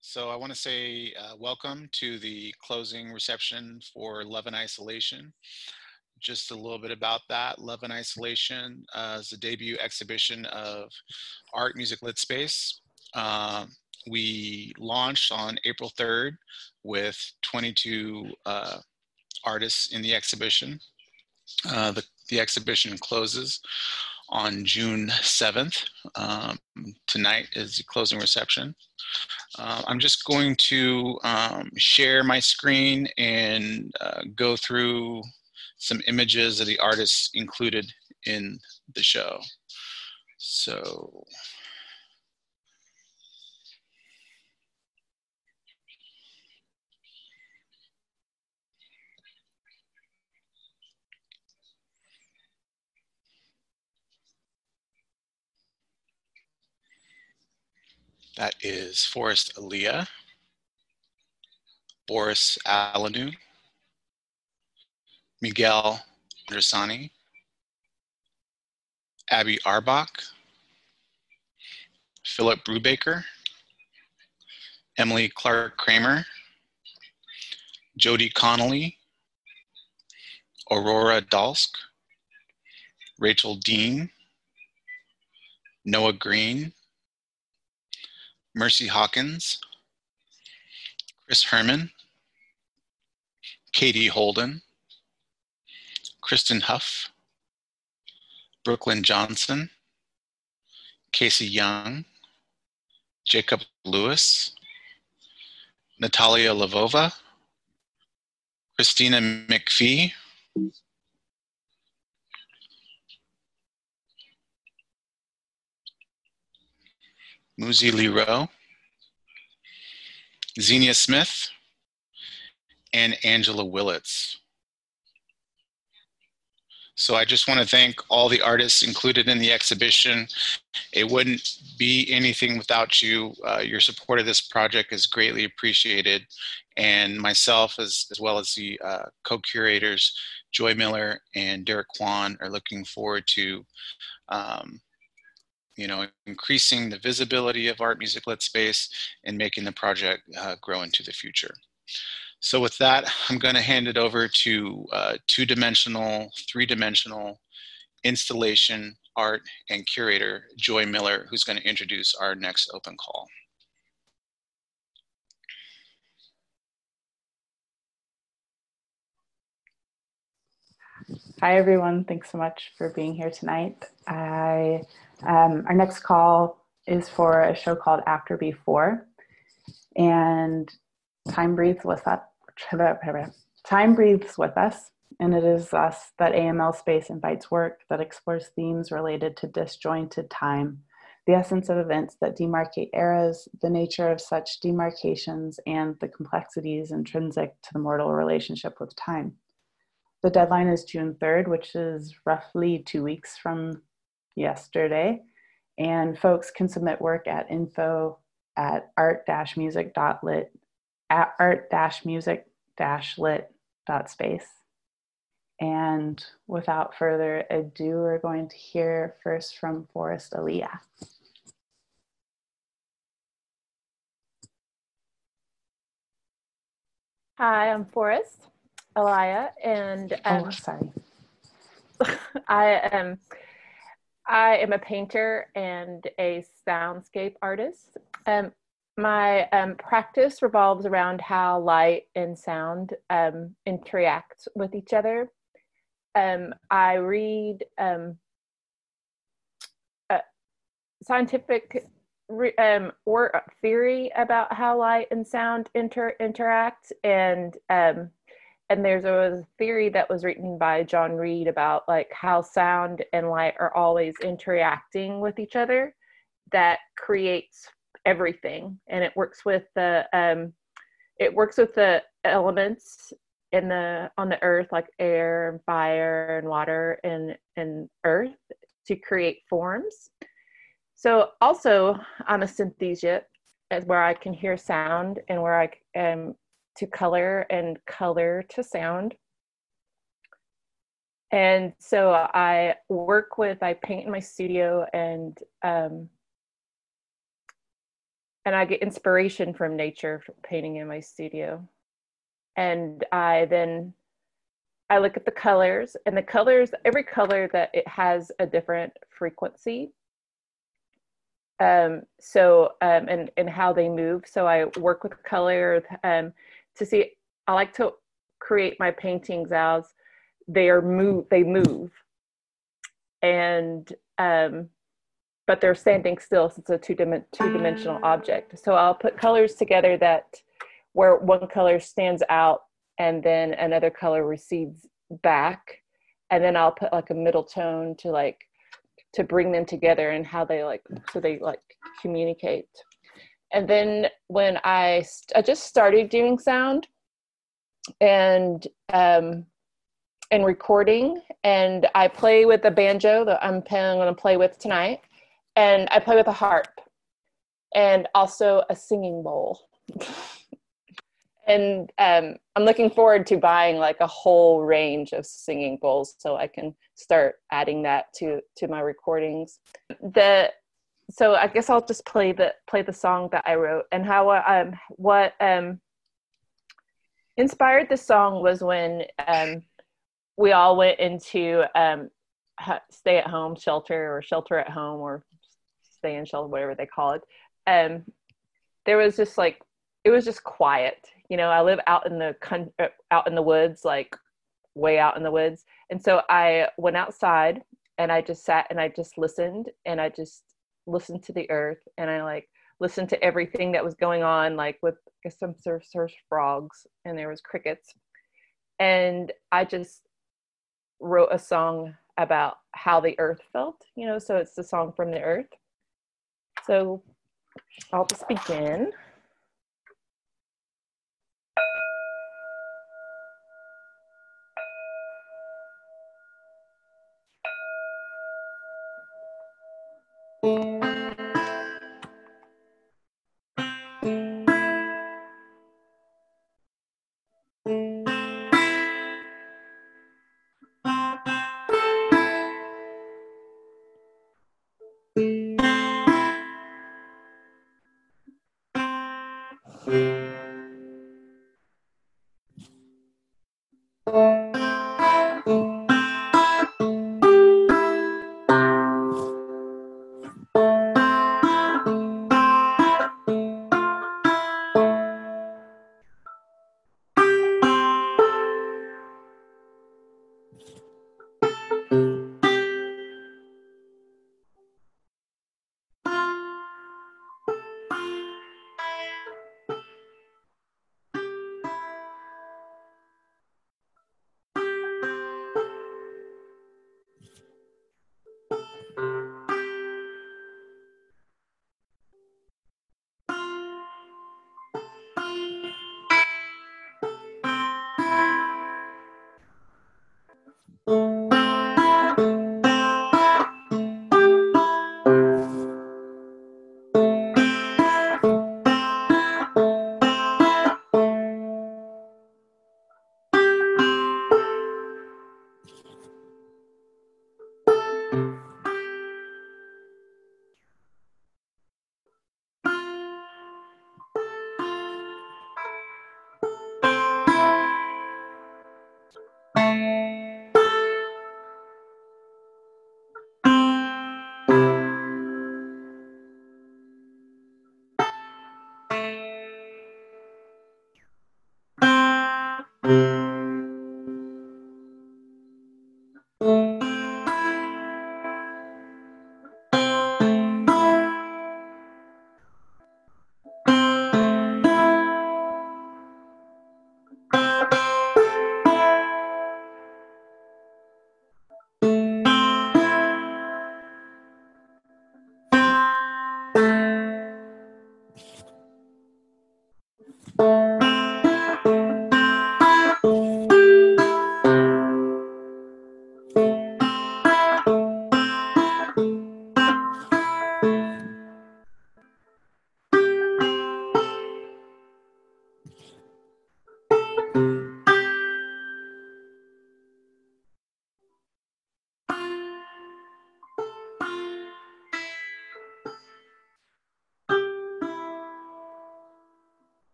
So I want to say uh, welcome to the closing reception for Love and Isolation. Just a little bit about that. Love and Isolation uh, is the debut exhibition of art, music, lit space. Uh, we launched on April 3rd with 22 uh, artists in the exhibition. Uh, the, the exhibition closes on June 7th. Um, tonight is the closing reception. Uh, I'm just going to um, share my screen and uh, go through some images of the artists included in the show. So That is Forrest Aaliyah, Boris Alanu, Miguel Andresani, Abby Arbach, Philip Brubaker, Emily Clark Kramer, Jody Connolly, Aurora Dalsk, Rachel Dean, Noah Green, Mercy Hawkins, Chris Herman, Katie Holden, Kristen Huff, Brooklyn Johnson, Casey Young, Jacob Lewis, Natalia Lavova, Christina McPhee, Muzi Leroux, Xenia Smith, and Angela Willits. So I just want to thank all the artists included in the exhibition. It wouldn't be anything without you. Uh, your support of this project is greatly appreciated. And myself, as, as well as the uh, co-curators, Joy Miller and Derek Kwan, are looking forward to um, you know, increasing the visibility of art music lit space and making the project uh, grow into the future. So with that, I'm going to hand it over to uh, two-dimensional, three-dimensional installation art and curator Joy Miller, who's going to introduce our next open call. Hi, everyone. Thanks so much for being here tonight. I um, our next call is for a show called After Before. And Time Breathes with us. Time breathes with us, and it is us that AML Space invites work that explores themes related to disjointed time, the essence of events that demarcate eras, the nature of such demarcations, and the complexities intrinsic to the mortal relationship with time. The deadline is June 3rd, which is roughly two weeks from yesterday. And folks can submit work at info at art-music.lit at art-music-lit.space. And without further ado, we're going to hear first from Forrest Aaliyah. Hi, I'm Forrest Aaliyah, and um, oh, sorry. I am I am a painter and a soundscape artist. Um, my um, practice revolves around how light and sound um, interact with each other. Um, I read um, uh, scientific re- um, or theory about how light and sound inter- interact, and and there's a theory that was written by John Reed about like how sound and light are always interacting with each other that creates everything. And it works with the um it works with the elements in the on the earth like air and fire and water and and earth to create forms. So also i'm a synesthete as where i can hear sound and where i am to color and color to sound. And so I work with, I paint in my studio and um, and I get inspiration from nature painting in my studio. And I then I look at the colors and the colors, every color that it has a different frequency. Um, so um, and and how they move. So I work with color um, to see. I like to create my paintings as they are move. They move, and um, but they're standing still since it's a two two dimensional object. So I'll put colors together that where one color stands out and then another color recedes back and then I'll put like a middle tone to like to bring them together and how they like so they like communicate. And then when I I just started doing sound and um and recording and I play with the banjo that I'm on to play with tonight and I play with a harp and also a singing bowl. and um, I'm looking forward to buying like a whole range of singing bowls so I can start adding that to to my recordings. The so I guess I'll just play the play the song that I wrote and how um what um inspired the song was when um we all went into um stay at home shelter or shelter at home or stay in shelter, whatever they call it. Um, there was just like it was just quiet. You know, I live out in the con- uh, out in the woods, like way out in the woods, and so I went outside and I just sat and I just listened and I just listened to the earth and I like listened to everything that was going on, like with some surf, surf frogs and there was crickets, and I just wrote a song about how the earth felt. You know, so it's the song from the earth so I'll just begin.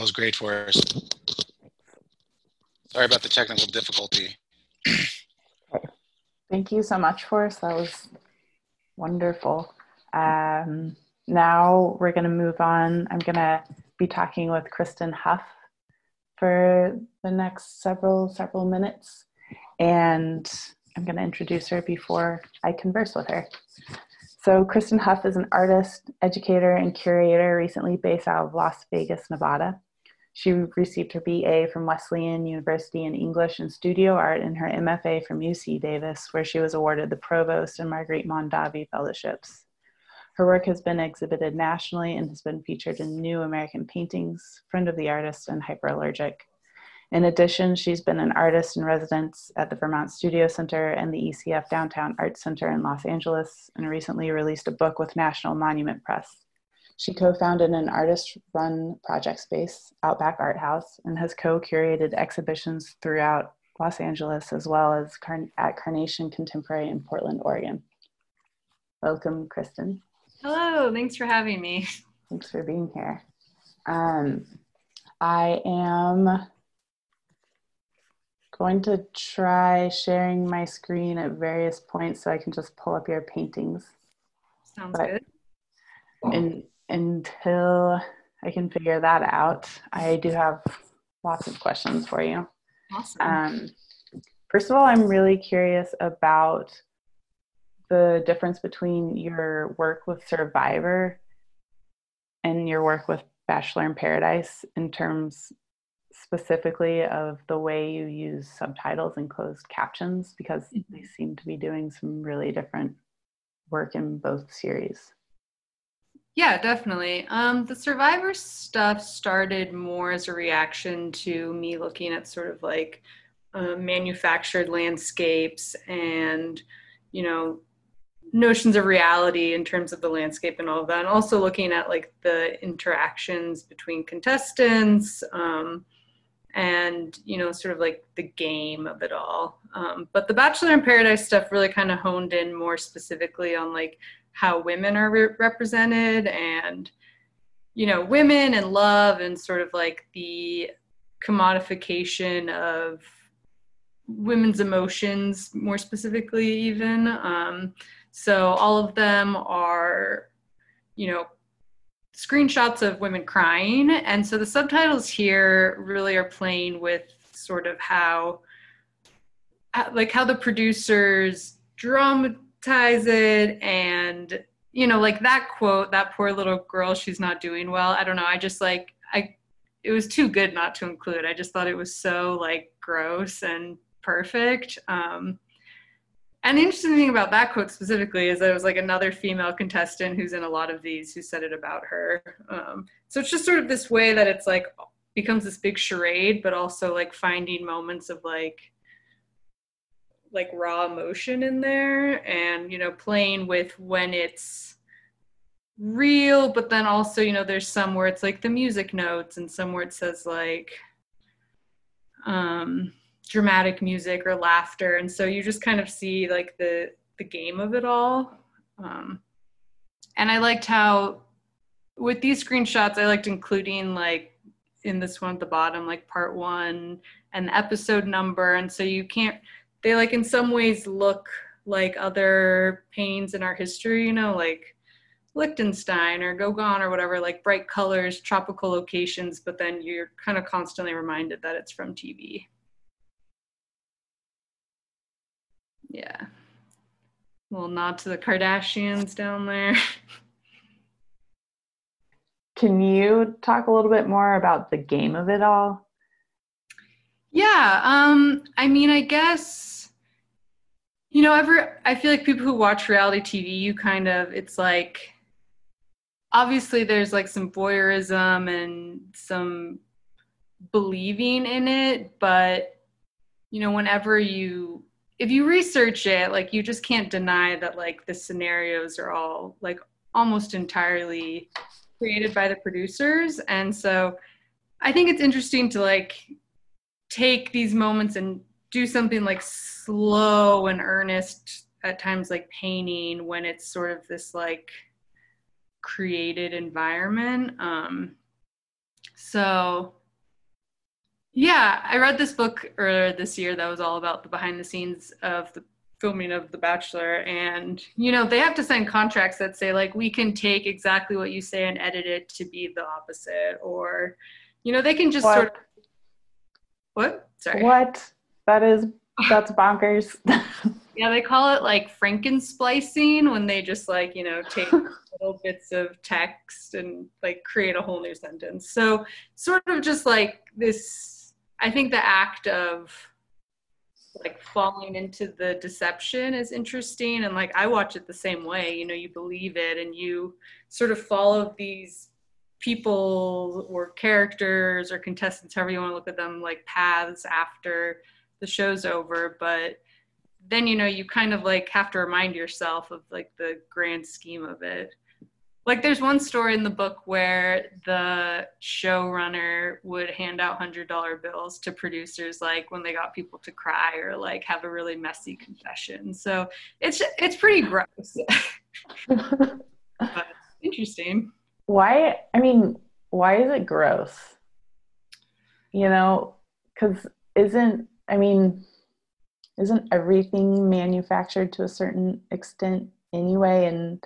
That was great Forrest. Sorry about the technical difficulty. Thank you so much, Forrest. That was wonderful. Um, now we're going to move on. I'm going to be talking with Kristen Huff for the next several several minutes, and I'm going to introduce her before I converse with her. So, Kristen Huff is an artist, educator, and curator recently based out of Las Vegas, Nevada. She received her BA from Wesleyan University in English and Studio Art and her MFA from UC Davis, where she was awarded the Provost and Marguerite Mondavi Fellowships. Her work has been exhibited nationally and has been featured in New American Paintings, Friend of the Artist, and Hyperallergic. In addition, she's been an artist in residence at the Vermont Studio Center and the ECF Downtown Arts Center in Los Angeles, and recently released a book with National Monument Press. She co founded an artist run project space, Outback Art House, and has co curated exhibitions throughout Los Angeles as well as at Carnation Contemporary in Portland, Oregon. Welcome, Kristen. Hello, thanks for having me. Thanks for being here. Um, I am going to try sharing my screen at various points so I can just pull up your paintings. Sounds but good. In until I can figure that out, I do have lots of questions for you. Awesome. Um, first of all, I'm really curious about the difference between your work with Survivor and your work with Bachelor in Paradise in terms specifically of the way you use subtitles and closed captions because mm-hmm. they seem to be doing some really different work in both series. Yeah, definitely. Um, the survivor stuff started more as a reaction to me looking at sort of like uh, manufactured landscapes and, you know, notions of reality in terms of the landscape and all of that. And also looking at like the interactions between contestants um, and, you know, sort of like the game of it all. Um, but the Bachelor in Paradise stuff really kind of honed in more specifically on like how women are re- represented and you know women and love and sort of like the commodification of women's emotions more specifically even um, so all of them are you know screenshots of women crying. And so the subtitles here really are playing with sort of how like how the producers drum ties it and you know like that quote that poor little girl she's not doing well. I don't know. I just like i it was too good not to include. I just thought it was so like gross and perfect. Um and the interesting thing about that quote specifically is that it was like another female contestant who's in a lot of these who said it about her. Um so it's just sort of this way that it's like becomes this big charade but also like finding moments of like like raw emotion in there and you know playing with when it's real but then also you know there's some where it's like the music notes and some where it says like um dramatic music or laughter. And so you just kind of see like the the game of it all. Um and i liked how with these screenshots i liked including like in this one at the bottom like part one and episode number. And so you can't they like in some ways look like other paintings in our history, you know, like Lichtenstein or Gauguin or whatever, like bright colors, tropical locations, but then you're kind of constantly reminded that it's from TV. Yeah. Little nod to the Kardashians down there. Can you talk a little bit more about the game of it all? Yeah, um, I mean, I guess, you know, ever I feel like people who watch reality TV, you kind of it's like obviously there's like some voyeurism and some believing in it, but you know, whenever you if you research it, like you just can't deny that like the scenarios are all like almost entirely created by the producers. And so I think it's interesting to like take these moments and do something like slow and earnest at times like painting when it's sort of this like created environment. Um so yeah i read this book earlier this year that was all about the behind the scenes of the filming of the bachelor. And you know they have to sign contracts that say like we can take exactly what you say and edit it to be the opposite. Or you know they can just sort of what sorry What? That is that's bonkers. Yeah, they call it like Frankensplicing when they just like, you know, take little bits of text and like create a whole new sentence. So, sort of just like this, I think the act of like falling into the deception is interesting. And like, I watch it the same way. You know, you believe it and you sort of follow these people or characters or contestants, however you want to look at them, like paths after the show's over. But then you know you kind of like have to remind yourself of like the grand scheme of it. Like there's one story in the book where the showrunner would hand out hundred dollar bills to producers like when they got people to cry or like have a really messy confession. So it's it's pretty gross. But interesting why? I mean, why is it gross? You know, because isn't I mean, isn't everything manufactured to a certain extent anyway? And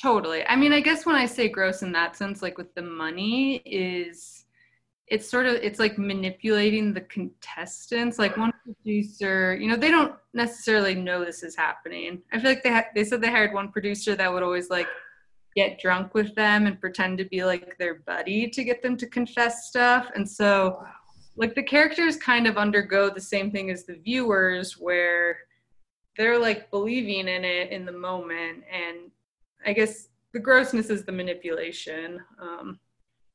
Totally. I mean, I guess when I say gross in that sense, like with the money, is it's sort of it's like manipulating the contestants. Like one producer, you know, they don't necessarily know this is happening. I feel like they ha- they said they hired one producer that would always like get drunk with them and pretend to be like their buddy to get them to confess stuff. And so, like the characters kind of undergo the same thing as the viewers, where they're like believing in it in the moment and I guess the grossness is the manipulation, um,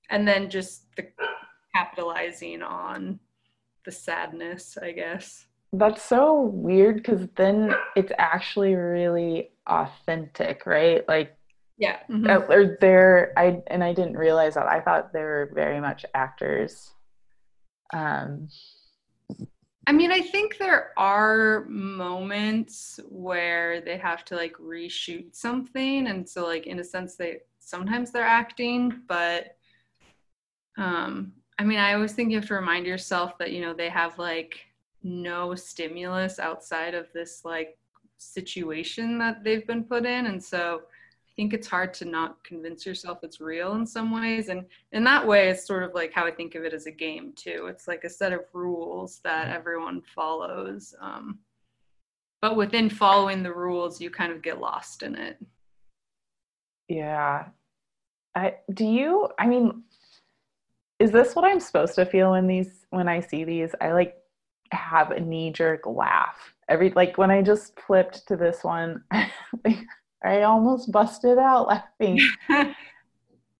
and then just the capitalizing on the sadness, I guess. that's so weird because then it's actually really authentic, right? Like Yeah. uh, or they're I and I didn't realize that. I thought they were very much actors. Um, I mean, I think there are moments where they have to like reshoot something, and so like in a sense, they sometimes they're acting, but um, I mean, I always think you have to remind yourself that you know they have like no stimulus outside of this like situation that they've been put in, and so I think it's hard to not convince yourself it's real in some ways, and in that way, it's sort of like how I think of it as a game too. It's like a set of rules that everyone follows. Um, but within following the rules, you kind of get lost in it. yeah. I do you I mean is this what I'm supposed to feel when these when I see these? I like have a knee jerk laugh. Every like when I just flipped to this one, I almost busted out laughing.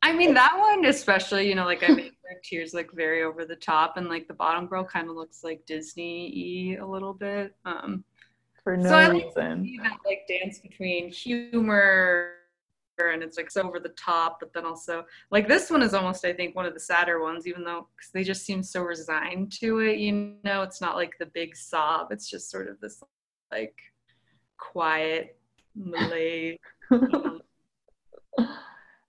I mean, that one especially, you know, like I made her tears like very over the top, and like the bottom girl kind of looks like Disney y a little bit. Um, for no So I like reason. see that like dance between humor and it's like so over the top, but then also like this one is almost I think one of the sadder ones, even though they just seem so resigned to it. You know, it's not like the big sob; it's just sort of this like quiet um,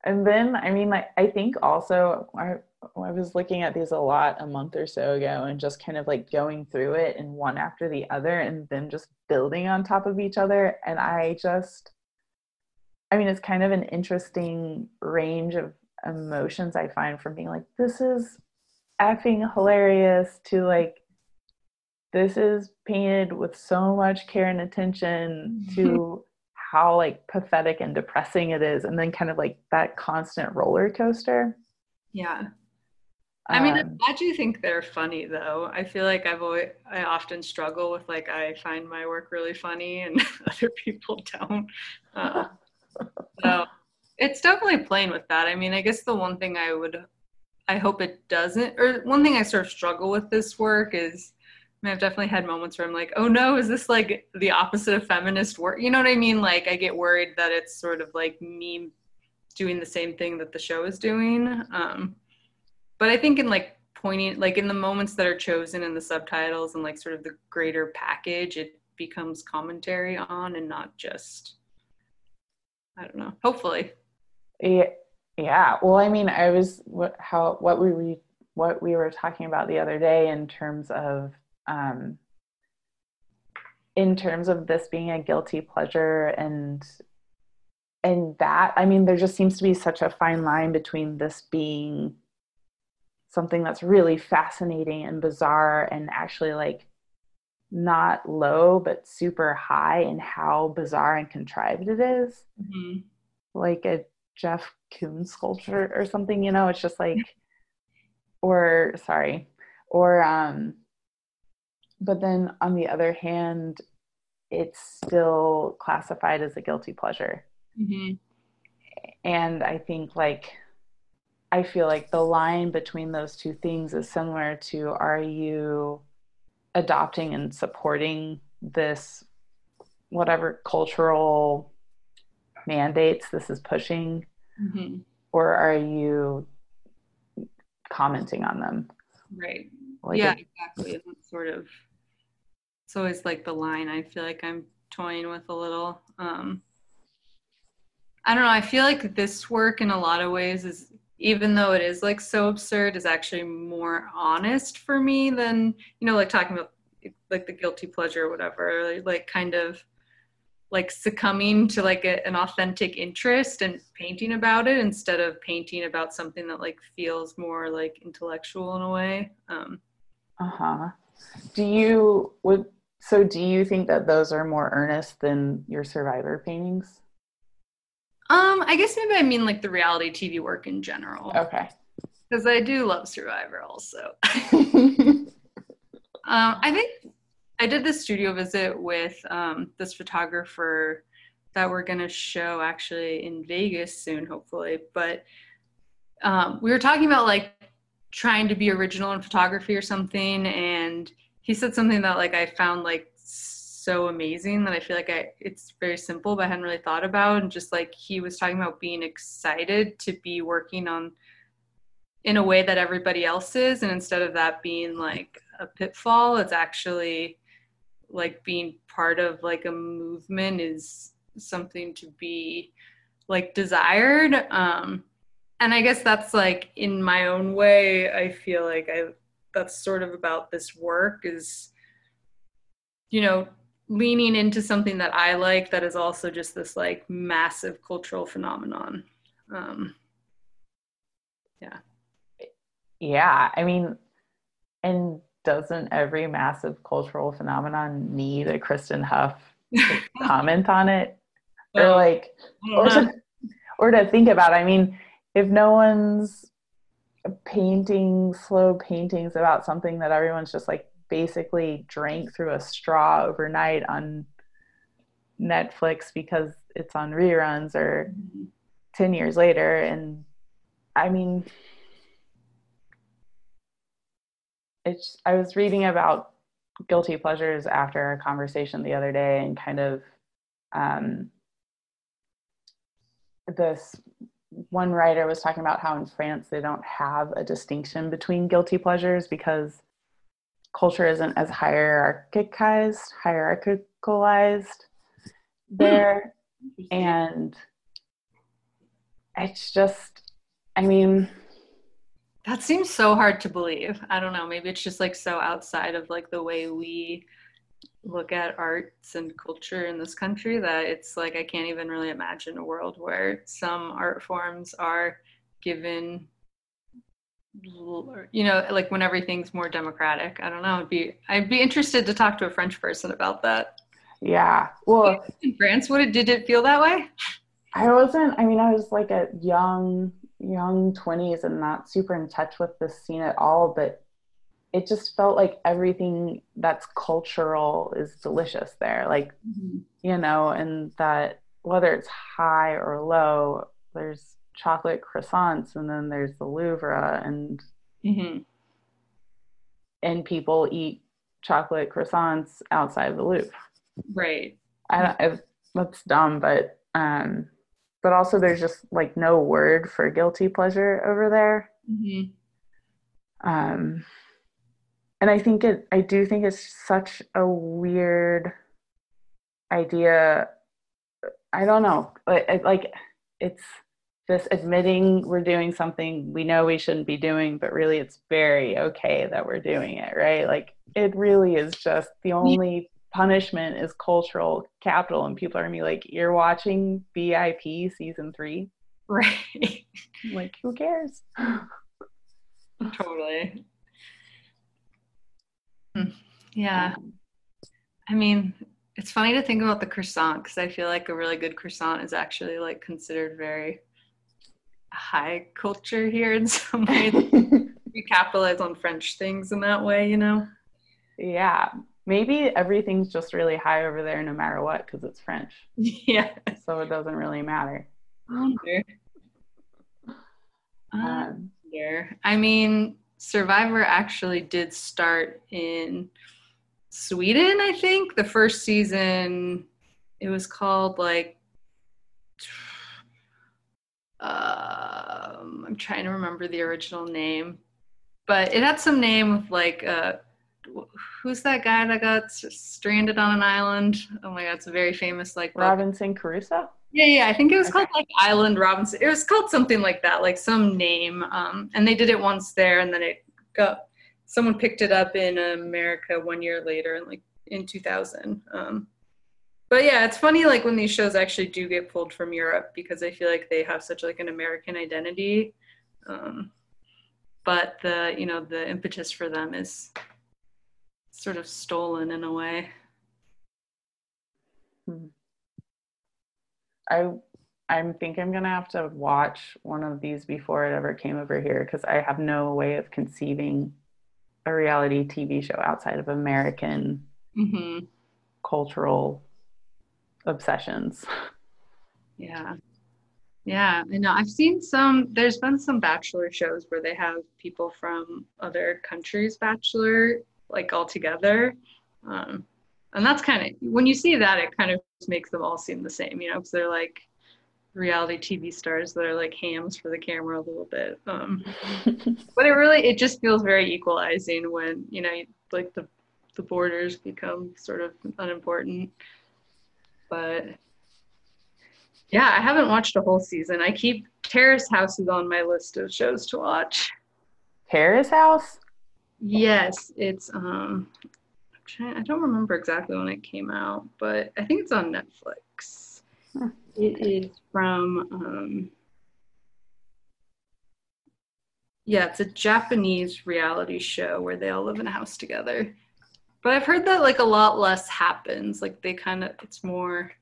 And then, I mean, like, I think also I, I was looking at these a lot a month or so ago and just kind of like going through it and one after the other and then just building on top of each other. And I just, I mean, it's kind of an interesting range of emotions I find from being like, this is effing hilarious to like, this is painted with so much care and attention to how like pathetic and depressing it is and then kind of like that constant roller coaster yeah. I mean, Um, I'm glad you think they're funny, though. I feel like I've always, I often struggle with like I find my work really funny and other people don't. Uh, so it's definitely playing with that. I mean, I guess the one thing I would, I hope it doesn't, or one thing I sort of struggle with this work is, I I've definitely had moments where I'm like, oh no, is this like the opposite of feminist work? You know what I mean? Like, I get worried that it's sort of like me doing the same thing that the show is doing. Um, but I think in like pointing, like in the moments that are chosen in the subtitles and like sort of the greater package, it becomes commentary on and not just, I don't know, hopefully. Yeah, yeah. Well, I mean, I was what how what we what we were talking about the other day in terms of um, in terms of this being a guilty pleasure and and that I mean, there just seems to be such a fine line between this being something that's really fascinating and bizarre and actually like not low but super high in how bizarre and contrived it is Mm-hmm. like a Jeff Koons sculpture or something, you know, it's just like or sorry. Or um but then on the other hand, it's still classified as a guilty pleasure. Mm-hmm. And I think like I feel like the line between those two things is similar to are you adopting and supporting this whatever cultural mandates this is pushing Mm-hmm. or are you commenting on them Right. like yeah, it- exactly. Sort of, it's always like the line I feel like I'm toying with a little. Um, I don't know. I feel like this work in a lot of ways is, even though it is like so absurd, is actually more honest for me than, you know, like talking about like the guilty pleasure or whatever, like kind of like succumbing to like a, an authentic interest and painting about it instead of painting about something that like feels more like intellectual in a way. Um, uh-huh do you would so do you think that those are more earnest than your survivor paintings Um, I guess maybe I mean like the reality TV work in general, okay because I do love Survivor also. um, I think I did this studio visit with um, this photographer that we're gonna show actually in Vegas soon, hopefully. But um, we were talking about like trying to be original in photography or something, and he said something that like I found like so amazing that I feel like I it's very simple, but I hadn't really thought about. And just like he was talking about being excited to be working on in a way that everybody else is, and instead of that being like a pitfall, it's actually like being part of like a movement is something to be like desired. Um, and I guess that's like in my own way, I feel like I that's sort of about this work is you know leaning into something that I like that is also just this like massive cultural phenomenon. Um, yeah. Yeah, i mean and doesn't every massive cultural phenomenon need a kristen huff to comment on it? Or like or to, or to think about i mean if no one's painting slow paintings about something that everyone's just like basically drank through a straw overnight on netflix because it's on reruns or 10 years later. And i mean it's i was reading about guilty pleasures after a conversation the other day and kind of um, this one writer was talking about how in france they don't have a distinction between guilty pleasures because culture isn't as hierarchicized hierarchicalized hmm. there and it's just i mean That seems so hard to believe. I don't know. Maybe it's just like so outside of like the way we look at arts and culture in this country that it's like I can't even really imagine a world where some art forms are given you know like when everything's more democratic. I don't know i'd be i'd be interested to talk to a french person about that. Yeah well in france what did it feel that way? I wasn't, I mean, I was like a young young 20s and not super in touch with the scene at all, but it just felt like everything that's cultural is delicious there. Like, mm-hmm. you know, and that whether it's high or low, there's chocolate croissants and then there's the Louvre and mm-hmm. and people eat chocolate croissants outside of the Louvre. Right. I don't, that's dumb, but um, but also there's just like no word for guilty pleasure over there. Mm-hmm. Um, and I think it, I do think it's such a weird idea. I don't know, like, it's just admitting we're doing something we know we shouldn't be doing, but really it's very okay that we're doing it, right? Like it really is just the only punishment is cultural capital and people are gonna be like you're watching vip season three right like who cares totally. Yeah i mean it's funny to think about the croissant because i feel like a really good croissant is actually like considered very high culture here in some ways we capitalize on french things in that way you know yeah maybe everything's just really high over there no matter what because it's French. Yeah. So it doesn't really matter. I. Um, I mean, Survivor actually did start in Sweden, I think. The first season, it was called like, um, I'm trying to remember the original name, but it had some name of like, uh, who's that guy that got stranded on an island? Oh my god, it's a very famous like. Robinson Crusoe. Yeah, yeah, I think it was okay. called like Island Robinson. It was called something like that, like some name. Um, and they did it once there, and then it got someone picked it up in America one year later, and like in 2000. Um, but yeah, it's funny like when these shows actually do get pulled from Europe because I feel like they have such like an American identity. Um, but the you know the impetus for them is sort of stolen in a way. Hmm. I I think I'm gonna have to watch one of these before it ever came over here because I have no way of conceiving a reality TV show outside of American mm-hmm. cultural obsessions. Yeah. Yeah, I know. I've seen some, there's been some bachelor shows where they have people from other countries bachelor like all together. Um, and that's kind of when you see that, it kind of makes them all seem the same, you know, because they're like reality TV stars that are like hams for the camera a little bit. Um, but it really it just feels very equalizing when you know like the the borders become sort of unimportant. But yeah, I haven't watched a whole season. I keep Terrace House is on my list of shows to watch. Terrace House? Yes, it's um trying I don't remember exactly when it came out, but I think it's on Netflix. Huh. It is from um yeah, it's a Japanese reality show where they all live in a house together. But I've heard that like a lot less happens. Like they kind of it's more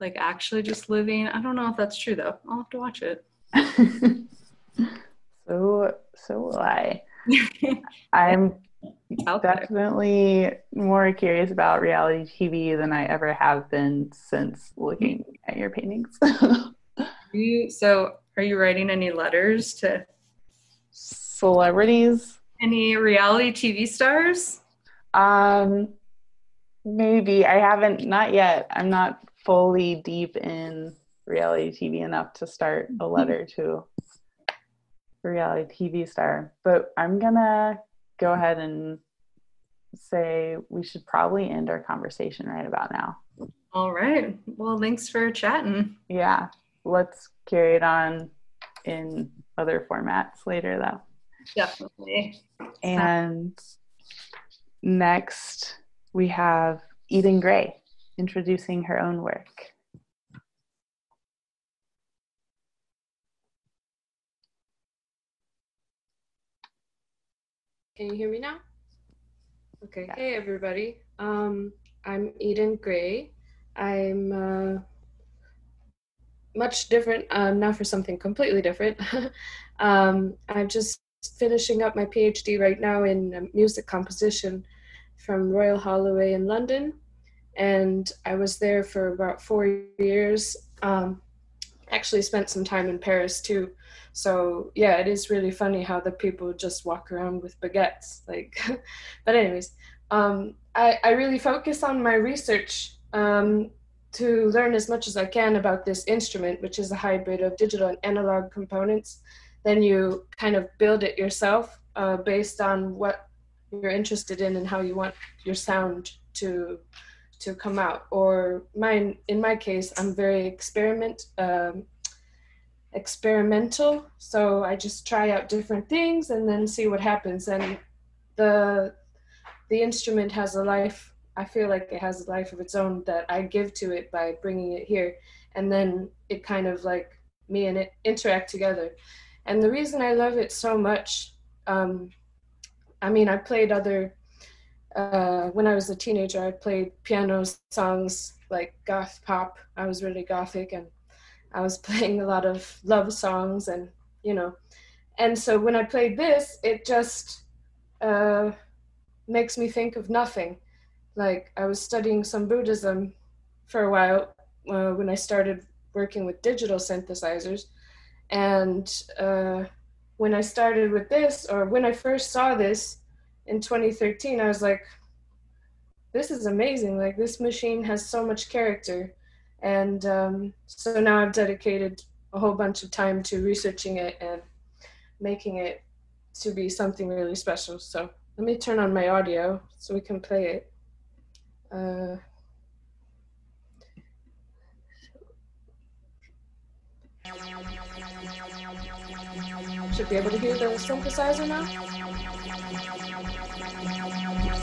like actually just living. I don't know if that's true though. I'll have to watch it. so so will I. I'm definitely more curious about reality TV than I ever have been since looking at your paintings. you so are you writing any letters to celebrities? Any reality TV stars? Um maybe I haven't not yet. I'm not fully deep in reality TV enough to start a letter to a reality TV star. But I'm gonna go ahead and say we should probably end our conversation right about now. All right. Well, thanks for chatting. Yeah. Let's carry it on in other formats later, though. Definitely. And next, we have Eden Gray introducing her own work. Can you hear me now? Okay. Yeah. Hey, everybody. Um, I'm Eden Gray. I'm uh, much different, um, now for something completely different. um, I'm just finishing up my PhD right now in um, music composition from Royal Holloway in London. And I was there for about four years. Um, actually, spent some time in Paris too. So, yeah, it is really funny how the people just walk around with baguettes. Like, but, anyways, um, I, I really focus on my research um, to learn as much as I can about this instrument, which is a hybrid of digital and analog components. Then you kind of build it yourself uh, based on what you're interested in and how you want your sound to to come out. Or mine, in my case, I'm very experiment um, experimental, so I just try out different things and then see what happens. And the the instrument has a life I feel like it has a life of its own that I give to it by bringing it here. And then it kind of like me and it interact together. And the reason I love it so much, um, I mean, I played other, uh, when I was a teenager, I played piano songs like goth pop. I was really gothic and I was playing a lot of love songs and, you know, and so when I played this, it just uh, makes me think of nothing. Like I was studying some Buddhism for a while uh, when I started working with digital synthesizers, and uh, when I started with this, or when I first saw this in 2013, I was like, "This is amazing! Like this machine has so much character," and um, so now I've dedicated a whole bunch of time to researching it and making it to be something really special. So let me turn on my audio so we can play it. Uh, should be able to hear the synthesizer now.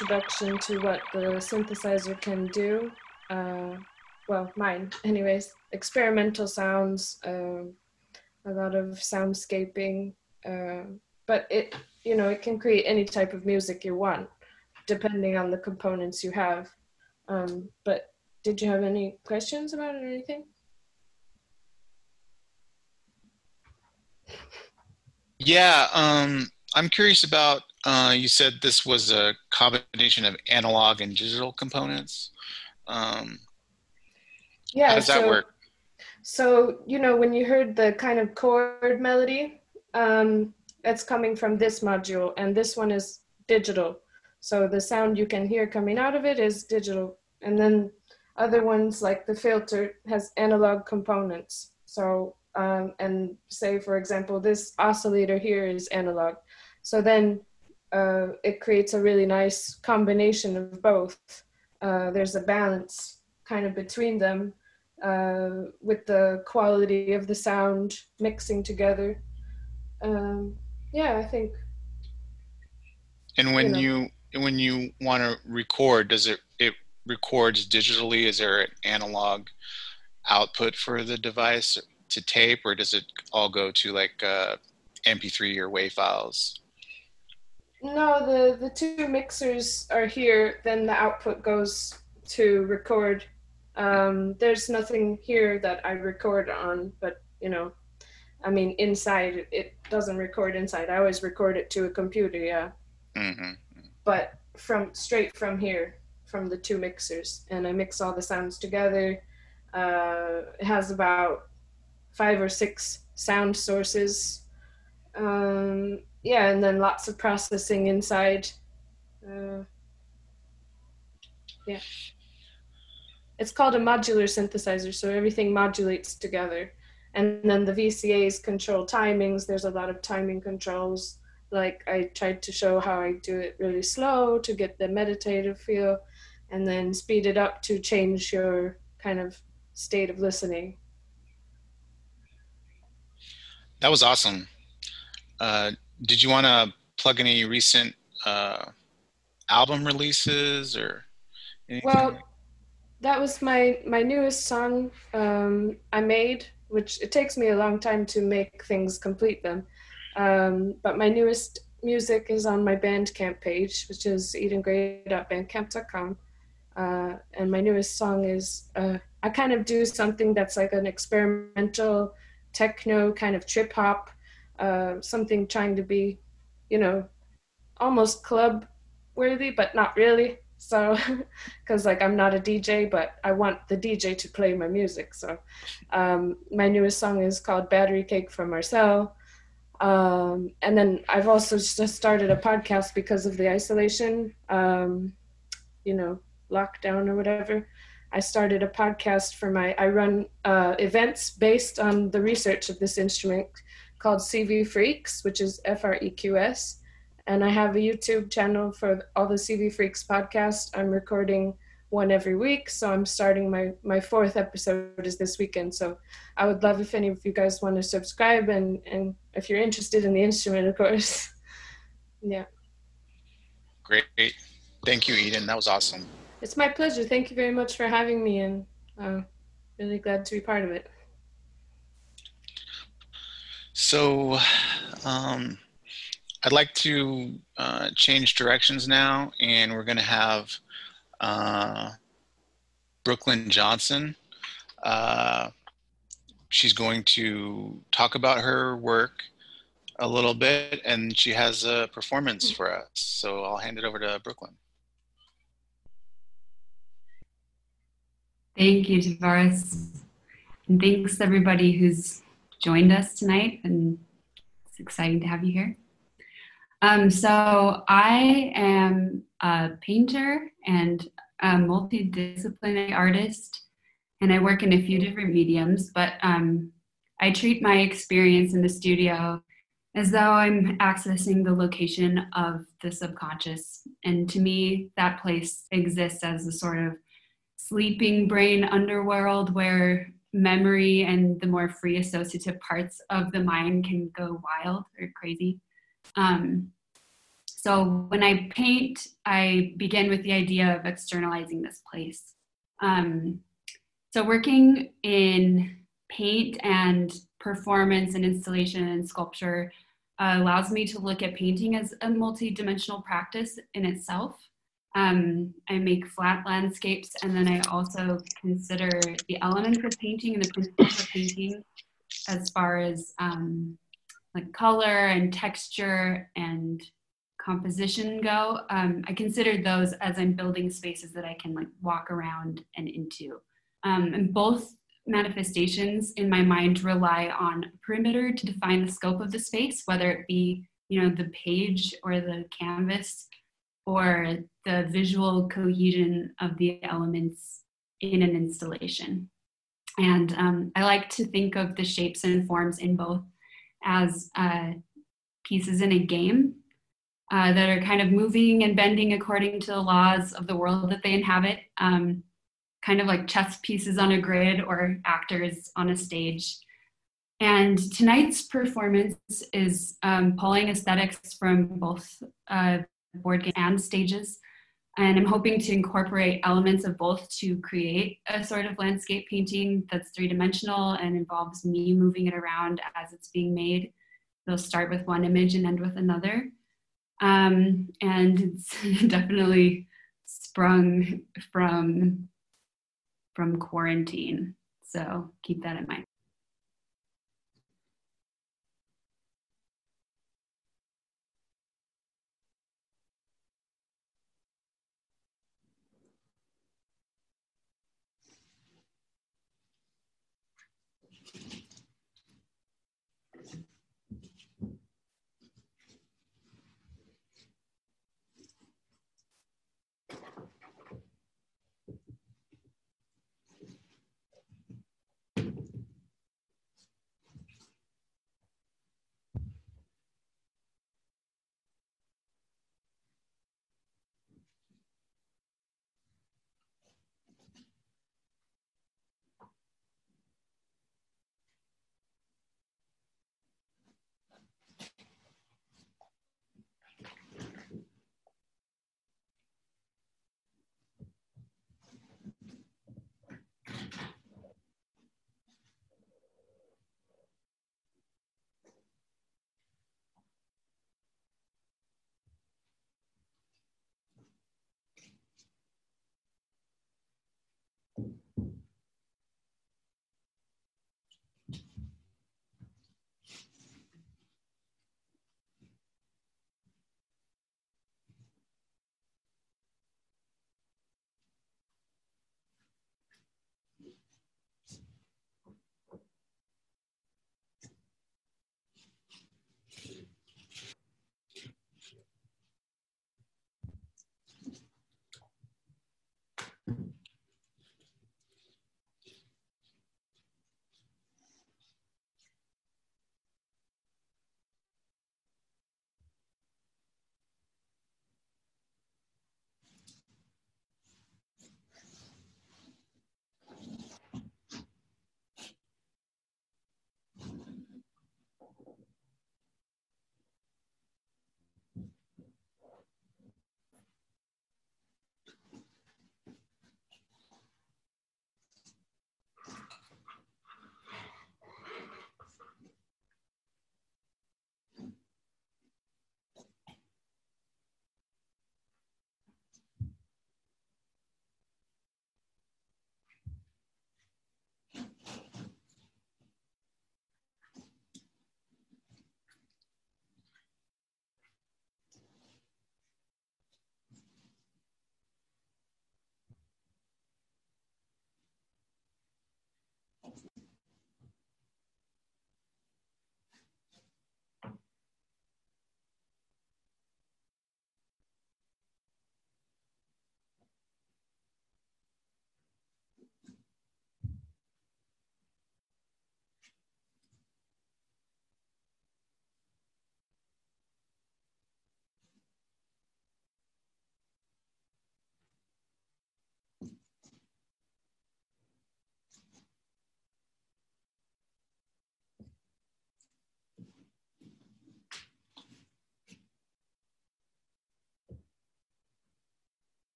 Introduction to what the synthesizer can do. Uh, well, mine, anyways. Experimental sounds, uh, a lot of soundscaping, uh, but it, you know, it can create any type of music you want, depending on the components you have. Um, but did you have any questions about it or anything? Yeah, um, I'm curious about. Uh, you said this was a combination of analog and digital components. Um, yeah. How does that so, work? So you know when you heard the kind of chord melody, um, that's coming from this module, and this one is digital. So the sound you can hear coming out of it is digital, and then other ones like the filter has analog components. So um, and say for example this oscillator here is analog so then uh, it creates a really nice combination of both uh, there's a balance kind of between them uh, with the quality of the sound mixing together um, yeah i think And when you know. you when you want to record, does it it records digitally? Is there an analog output for the device to tape, or does it all go to like uh, MP3 or WAV files? No, the, the two mixers are here, then the output goes to record. Um, there's nothing here that I record on, but you know, I mean, inside it doesn't record inside. I always record it to a computer, yeah. hmm But from straight from here, from the two mixers, and I mix all the sounds together. Uh, it has about five or six sound sources. Um, yeah, and then lots of processing inside. Uh, yeah. It's called a modular synthesizer, so everything modulates together. And then the VCAs control timings. There's a lot of timing controls. Like I tried to show how I do it really slow to get the meditative feel, and then speed it up to change your kind of state of listening. That was awesome. Uh, did you want to plug any recent uh, album releases or anything? Well, that was my my newest song um, I made, which it takes me a long time to make things complete them. Um, but my newest music is on my Bandcamp page, which is edengray.bandcamp.com. Uh, and my newest song is uh, I kind of do something that's like an experimental techno kind of trip hop, uh, something trying to be, you know, almost club worthy, but not really. So, because like I'm not a DJ, but I want the DJ to play my music. So, um, my newest song is called Battery Cake from Marcel. Um, and then I've also just started a podcast because of the isolation, um, you know, lockdown or whatever. I started a podcast for my, I run uh, events based on the research of this instrument called CV Freqs, which is F R E Q S. And I have a YouTube channel for all the CV Freqs podcast. I'm recording one every week. So I'm starting my, my fourth episode is this weekend. So I would love if any of you guys want to subscribe and, and if you're interested in the instrument, of course. yeah. Great. Thank you, Eden. That was awesome. It's my pleasure. Thank you very much for having me, and I'm really glad to be part of it. So, um, I'd like to uh, change directions now, and we're going to have uh, Brooklyn Johnson. Uh, she's going to talk about her work a little bit, and she has a performance for us. So I'll hand it over to Brooklyn. Thank you, Tavares. And thanks everybody who's joined us tonight. And it's exciting to have you here. Um, so I am a painter and a multidisciplinary artist, and I work in a few different mediums, but um, I treat my experience in the studio as though I'm accessing the location of the subconscious. And to me, that place exists as a sort of sleeping brain underworld where memory and the more free associative parts of the mind can go wild or crazy. Um, so when I paint, I begin with the idea of externalizing this place. Um, so working in paint and performance and installation and sculpture uh, allows me to look at painting as a multi-dimensional practice in itself. Um, I make flat landscapes and then I also consider the elements of painting and the principles of painting as far as um, like color and texture and composition go. Um, I consider those as I'm building spaces that I can like walk around and into. Um, and both manifestations in my mind rely on a perimeter to define the scope of the space, whether it be you know the page or the canvas or the visual cohesion of the elements in an installation. And um, I like to think of the shapes and forms in both as uh, pieces in a game uh, that are kind of moving and bending according to the laws of the world that they inhabit. Um, kind of like chess pieces on a grid or actors on a stage. And tonight's performance is um, pulling aesthetics from both uh, board game and stages. And I'm hoping to incorporate elements of both to create a sort of landscape painting that's three dimensional and involves me moving it around as it's being made. They'll start with one image and end with another. Um, and it's definitely sprung from from quarantine. So keep that in mind.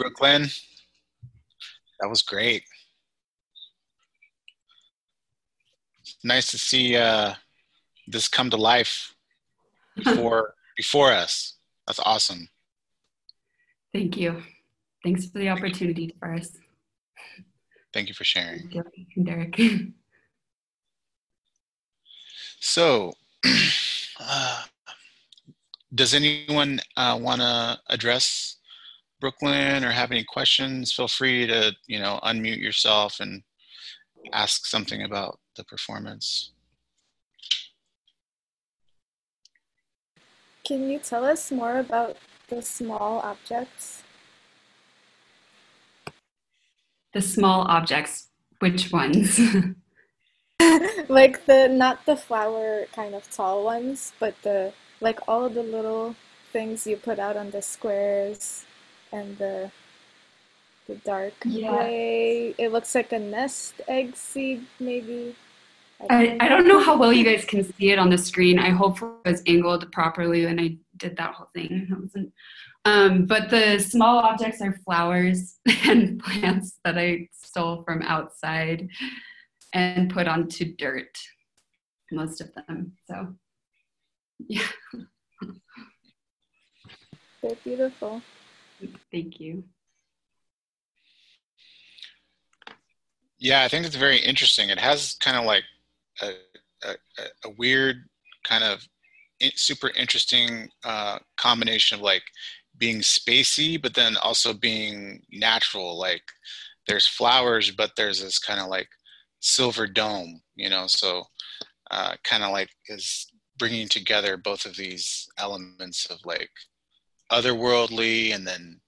Brooklyn. That was great. Nice to see uh, this come to life before before us. That's awesome. Thank you. Thanks for the opportunity, Forrest. Thank you for sharing. Thank you, Derek. So, uh, does anyone uh, want to address Brooklyn or have any questions? Feel free to, you know, unmute yourself and ask something about the performance. Can you tell us more about the small objects? The small objects, which ones? like the not the flower kind of tall ones, but the like all the little things you put out on the squares and the the dark Yeah. gray. It looks like a nest egg seed, maybe. I, I don't know how well you guys can see it on the screen. I hope it was angled properly when I did that whole thing. It wasn't. Um, but the small objects are flowers and plants that I stole from outside and put onto dirt, most of them. So, yeah, They're beautiful. Thank you. Yeah, I think it's very interesting. It has kind of like a, a, a- weird kind of super interesting uh, combination of like being spacey, but then also being natural. Like there's flowers, but there's this kind of like silver dome, you know, so uh, kind of like is bringing together both of these elements of like otherworldly and then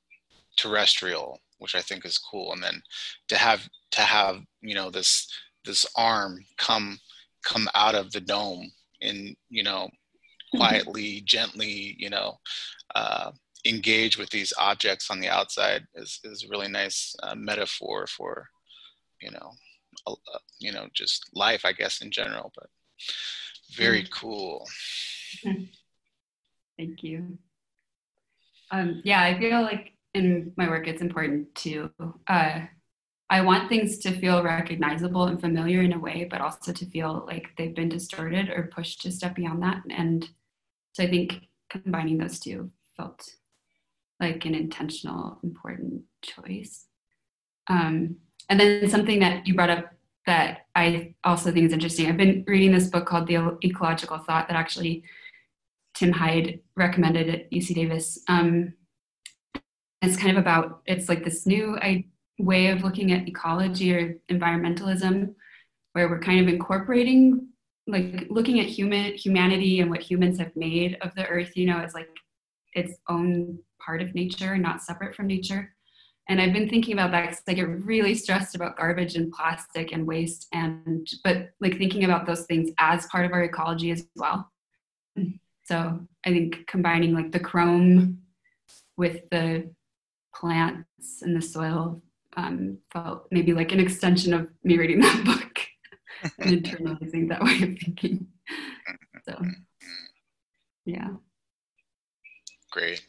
terrestrial, which I think is cool. And then to have to have you know this this arm come come out of the dome and you know quietly gently you know uh, engage with these objects on the outside is, is a really nice uh, metaphor for you know you know just life i guess in general but very cool Thank you. Um, yeah, I feel like in my work it's important to, uh, I want things to feel recognizable and familiar in a way, but also to feel like they've been distorted or pushed a step beyond that. And so I think combining those two felt like an intentional, important choice. Um, and then something that you brought up that I also think is interesting. I've been reading this book called The Ecological Thought that actually Tim Hyde recommended at UC Davis. Um, it's kind of about it's like this new I, way of looking at ecology or environmentalism, where we're kind of incorporating, like looking at human humanity and what humans have made of the earth, you know, as like its own part of nature, not separate from nature. And I've been thinking about that because I get really stressed about garbage and plastic and waste, and but like thinking about those things as part of our ecology as well. So I think combining like the chrome with the plants and the soil um, felt maybe like an extension of me reading that book and internalizing that way of thinking. So yeah. great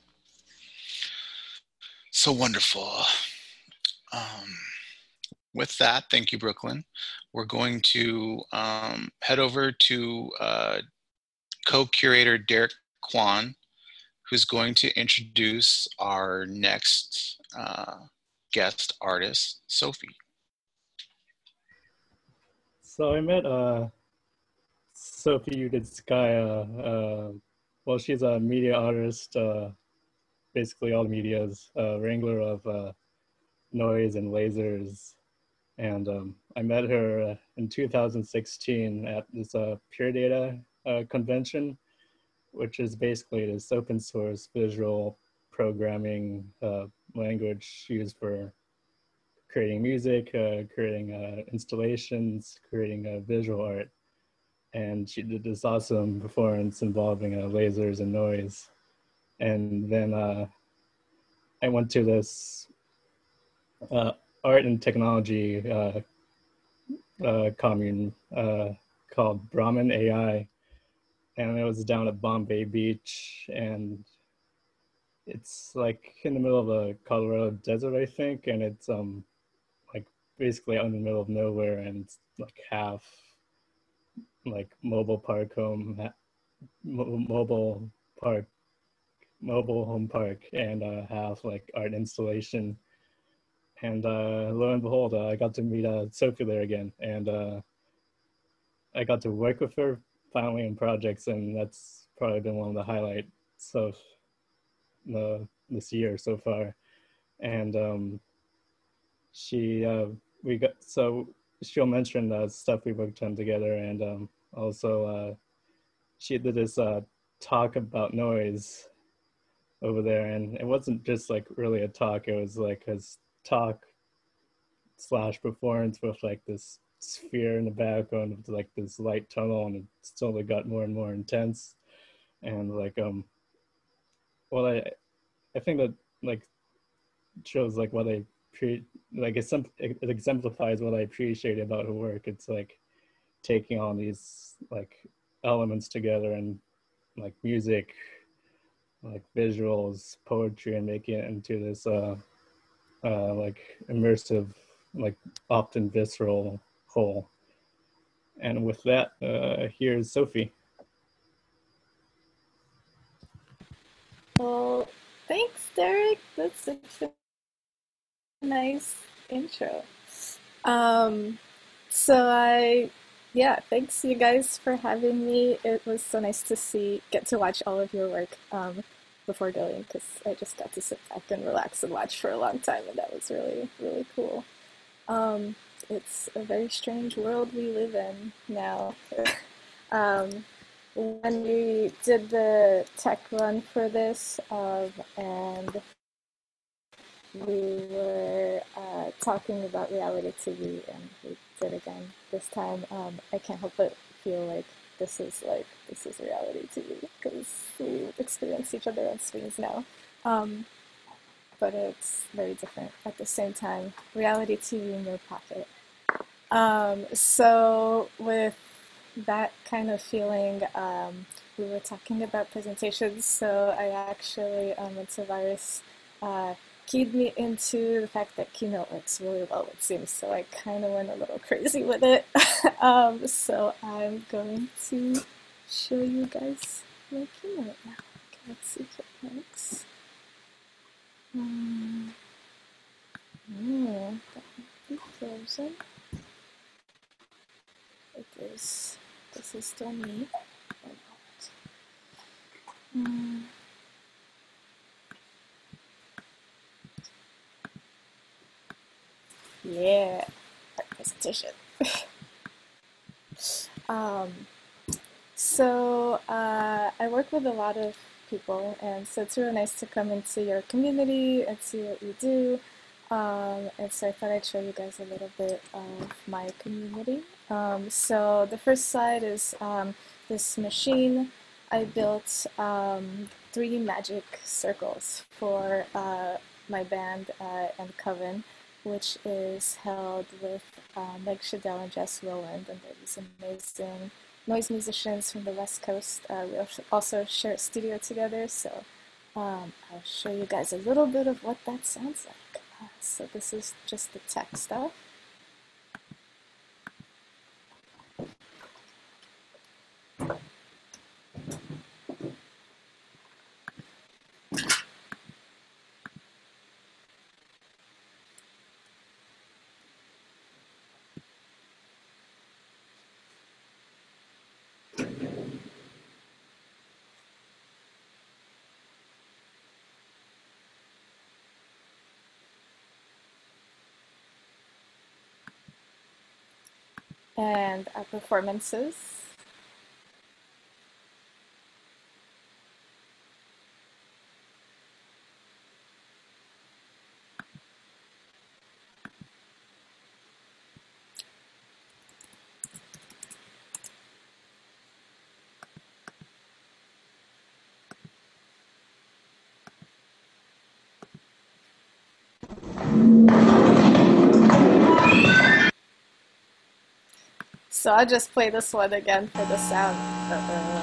so wonderful um, with that thank you brooklyn we're going to um, head over to uh, co-curator derek kwan who's going to introduce our next uh, guest artist sophie So I met uh, Sophie Yuditskaya. Uh, well, she's a media artist, uh, basically all media's uh, wrangler of uh, noise and lasers. And um, I met her uh, in 2016 at this uh, Pure Data uh, convention, which is basically this open source visual programming uh, language used for creating music, uh, creating uh, installations, creating uh, visual art. And she did this awesome performance involving uh, lasers and noise. And then I went to this art and technology uh, commune uh, called Brahmin AI. And it was down at Bombay Beach. And it's like in the middle of a Colorado desert, I think, and it's um like basically out in the middle of nowhere, and it's like half like mobile park home, mobile park, mobile home park, and uh, half like art installation. And uh, lo and behold, uh, I got to meet uh, Sophie there again, and uh, I got to work with her finally in projects, and that's probably been one of the highlights of the this year so far. And um, she, uh, we got so she'll mention the stuff we worked on together, and um, also uh, she did this uh, talk about noise over there, and it wasn't just like really a talk; it was like a talk slash performance with like this sphere in the background of like this light tunnel, and it slowly got more and more intense, and like um, well, I I think that like shows like what I pre like it, some it exemplifies what I appreciate about her work. It's like taking all these like elements together and like music, like visuals, poetry, and making it into this uh, uh, like immersive, like often visceral whole. And with that, uh, here's Sophie. Well, thanks, Derek. That's such a nice intro. Um, so I, yeah, thanks you guys for having me. It was so nice to see, get to watch all of your work um, before going because I just got to sit back and relax and watch for a long time, and that was really, really cool. Um, it's a very strange world we live in now. um, when we did the tech run for this, um, and we were uh, talking about reality TV, and we did again this time. Um, I can't help but feel like this is like this is reality TV because we experience each other on screens now. Um, but it's very different at the same time. Reality TV in your. Um, so with that kind of feeling, um, we were talking about presentations. So I actually um, Tavares. Uh, keyed me into the fact that Keynote works really well, it seems. So I kind of went a little crazy with it. um, so I'm going to show you guys my Keynote now. Okay, let's see if it works. Might be frozen. It is. This is still me. Um, Yeah, presentation. um, so uh, I work with a lot of people, and so it's really nice to come into your community and see what you do. Um, and so I thought I'd show you guys a little bit of my community. Um, so the first slide is um, this machine. I built 3D um, magic circles for uh, my band uh, and Coven which is held with uh, Meg Schedel and Jess Rowland, and they're these amazing noise musicians from the West Coast. Uh, we also share a studio together, so um, I'll show you guys a little bit of what that sounds like. Uh, so this is just the tech stuff. And our performances. So I'll just play this one again for the sound. Uh-uh.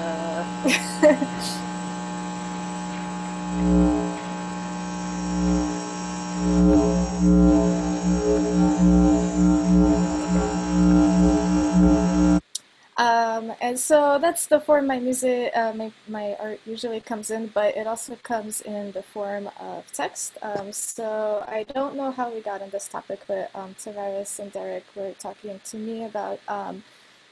So that's the form my music, uh, my, my art usually comes in, but it also comes in the form of text. Um, so I don't know how we got on this topic, but um, Tavares and Derek were talking to me about um,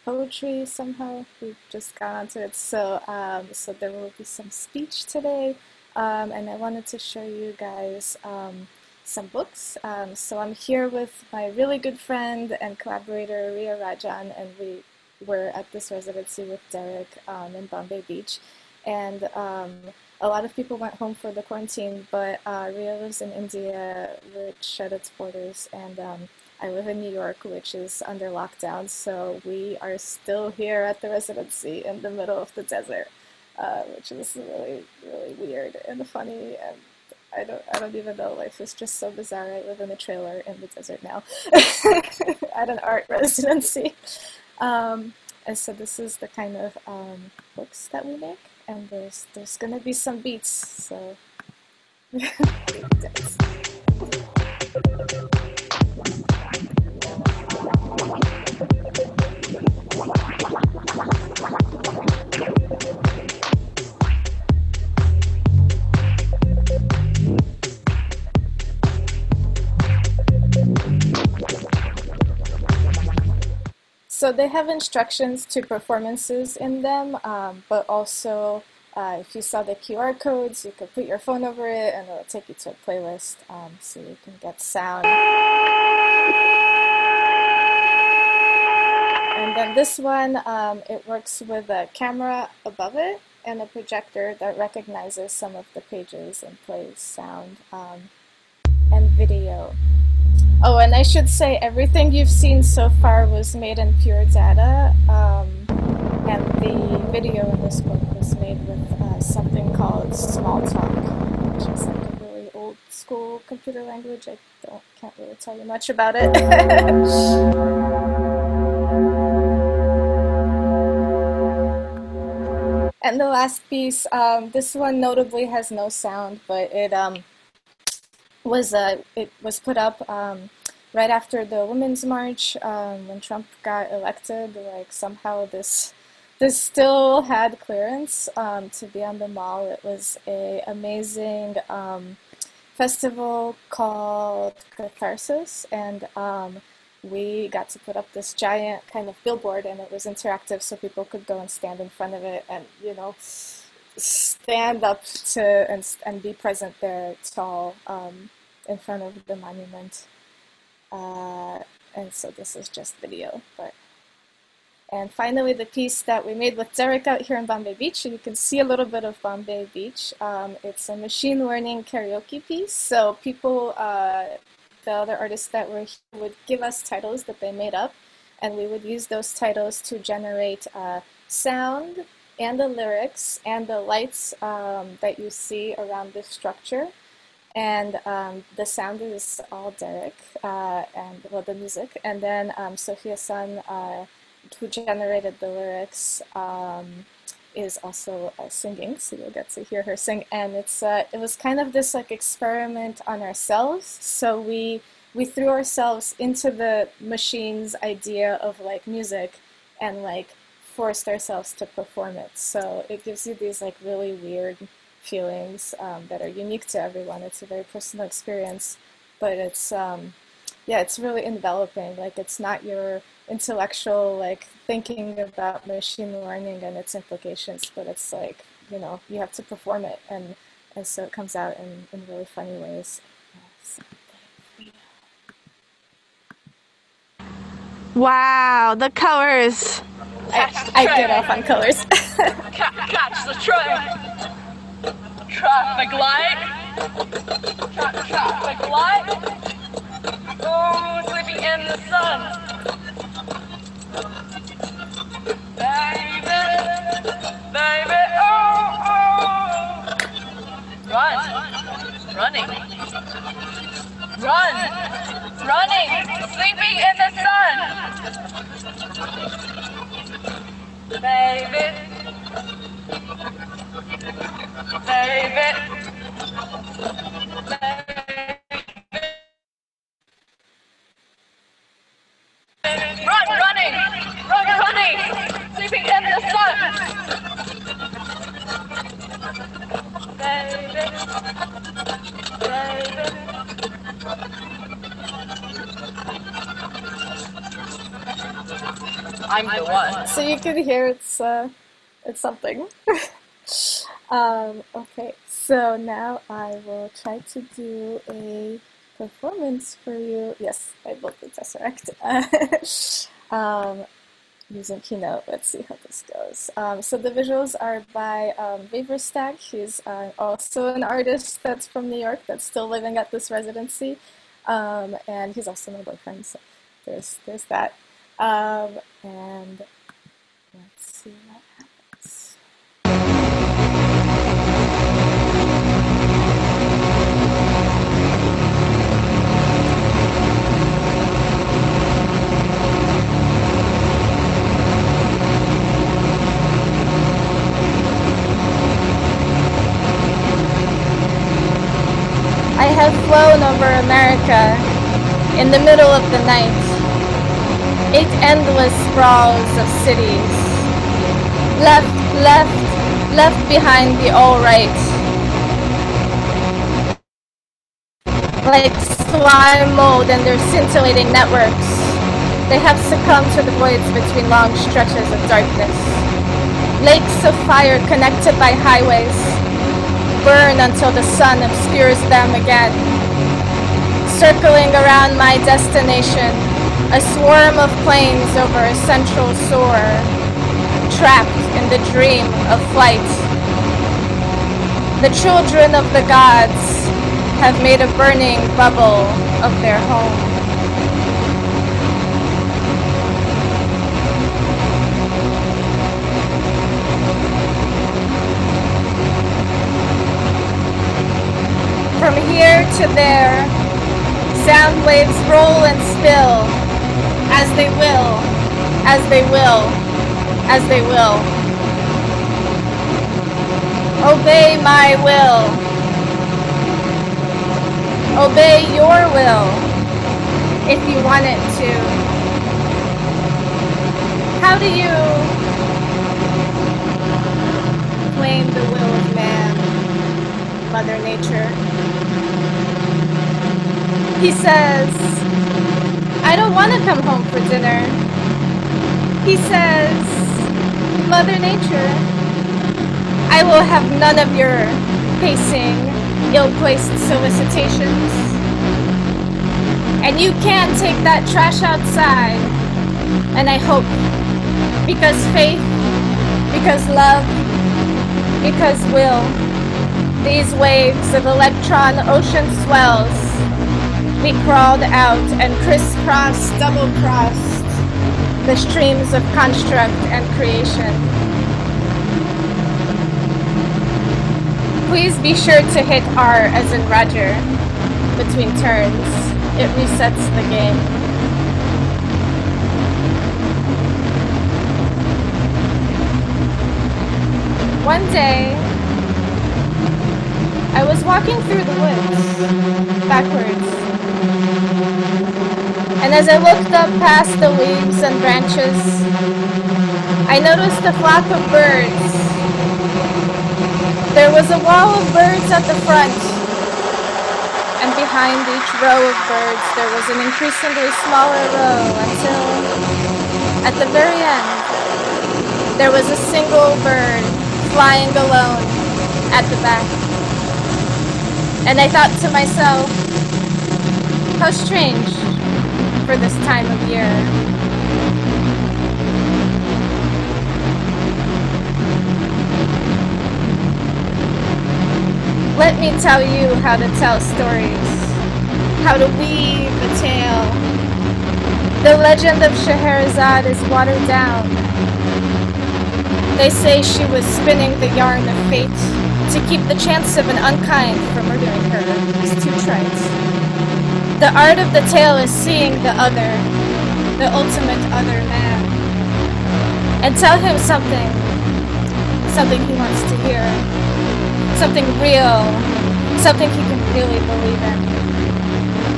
poetry somehow. We just got onto it. So, um, so there will be some speech today, um, and I wanted to show you guys um, some books. Um, so I'm here with my really good friend and collaborator Ria Rajan, and we were at this residency with Derek um, in Bombay Beach. And um, a lot of people went home for the quarantine, but uh, Ria lives in India, which shut its borders, and um, I live in New York, which is under lockdown. So we are still here at the residency in the middle of the desert, uh, which is really, really weird and funny. And I don't, I don't even know. Life is just so bizarre. I live in a trailer in the desert now at an art residency. Um, and so this is the kind of um, books that we make, and there's there's gonna be some beats. So. So they have instructions to performances in them, um, but also uh, if you saw the QR codes, you could put your phone over it and it'll take you to a playlist um, so you can get sound. And then this one, um, it works with a camera above it and a projector that recognizes some of the pages and plays sound um, and video. Oh, and I should say everything you've seen so far was made in pure data, um, and the video in this book was made with uh, something called Smalltalk, which is like a really old school computer language. I don't can't really tell you much about it. and the last piece, um, this one notably has no sound, but it um, was uh, it was put up um, right after the Women's March um, when Trump got elected. Like somehow this this still had clearance um, to be on the mall. It was a amazing um, festival called Catharsis, and um, we got to put up this giant kind of billboard, and it was interactive, so people could go and stand in front of it, and you know stand up to and, and be present there tall um, in front of the monument. Uh, and so this is just video, but. And finally, the piece that we made with Derek out here in Bombay Beach, you can see a little bit of Bombay Beach. Um, it's a machine learning karaoke piece. So people, uh, the other artists that were here would give us titles that they made up, and we would use those titles to generate uh, sound and the lyrics and the lights um, that you see around this structure. And um, the sound is all Derek uh, and well the music, and then um, Sophia Sun, uh, who generated the lyrics, um, is also uh, singing, so you'll get to hear her sing. And it's uh, it was kind of this like experiment on ourselves. So we we threw ourselves into the machine's idea of like music, and like forced ourselves to perform it. So it gives you these like really weird feelings um, that are unique to everyone. It's a very personal experience, but it's um, yeah, it's really enveloping. Like it's not your intellectual like thinking about machine learning and its implications, but it's like you know you have to perform it, and and so it comes out in, in really funny ways. Wow, the colors. I, I get off on colors. catch the train. Traffic light. Tra traffic light. Oh, sleeping in the sun. Baby, baby, oh, oh. Run, running, run, running, sleeping in the sun. You can hear it's uh, it's something. um, okay, so now I will try to do a performance for you. Yes, I built the tesseract. um, using Keynote. Let's see how this goes. Um, so the visuals are by um, Vaverstag. He's uh, also an artist that's from New York that's still living at this residency. Um, and he's also my boyfriend, so there's, there's that. Um, and see what happens. I have flown over America in the middle of the night. Eight endless sprawls of cities. Left, left, left behind the all right. Like slime mold and their scintillating networks, they have succumbed to the voids between long stretches of darkness. Lakes of fire connected by highways, burn until the sun obscures them again. Circling around my destination, a swarm of planes over a central shore, trapped in the dream of flight. The children of the gods have made a burning bubble of their home. From here to there, sound waves roll and spill as they will, as they will, as they will. Obey my will. Obey your will if you want it to. How do you claim the will of man, Mother Nature? He says, I don't want to come home for dinner. He says, Mother Nature, I will have none of your pacing, ill-placed solicitations. And you can't take that trash outside. And I hope, because faith, because love, because will, these waves of electron ocean swells we crawled out and crisscrossed, double-crossed the streams of construct and creation. Please be sure to hit R as in Roger between turns. It resets the game. One day, I was walking through the woods, backwards, and as I looked up past the leaves and branches, I noticed a flock of birds. There was a wall of birds at the front, and behind each row of birds there was an increasingly smaller row until, at the very end, there was a single bird flying alone at the back. And I thought to myself, how strange for this time of year. Let me tell you how to tell stories, how to weave a tale. The legend of Scheherazade is watered down. They say she was spinning the yarn of fate to keep the chance of an unkind from murdering her is too trite. The art of the tale is seeing the other, the ultimate other man, and tell him something, something he wants to hear, something real, something he can really believe in,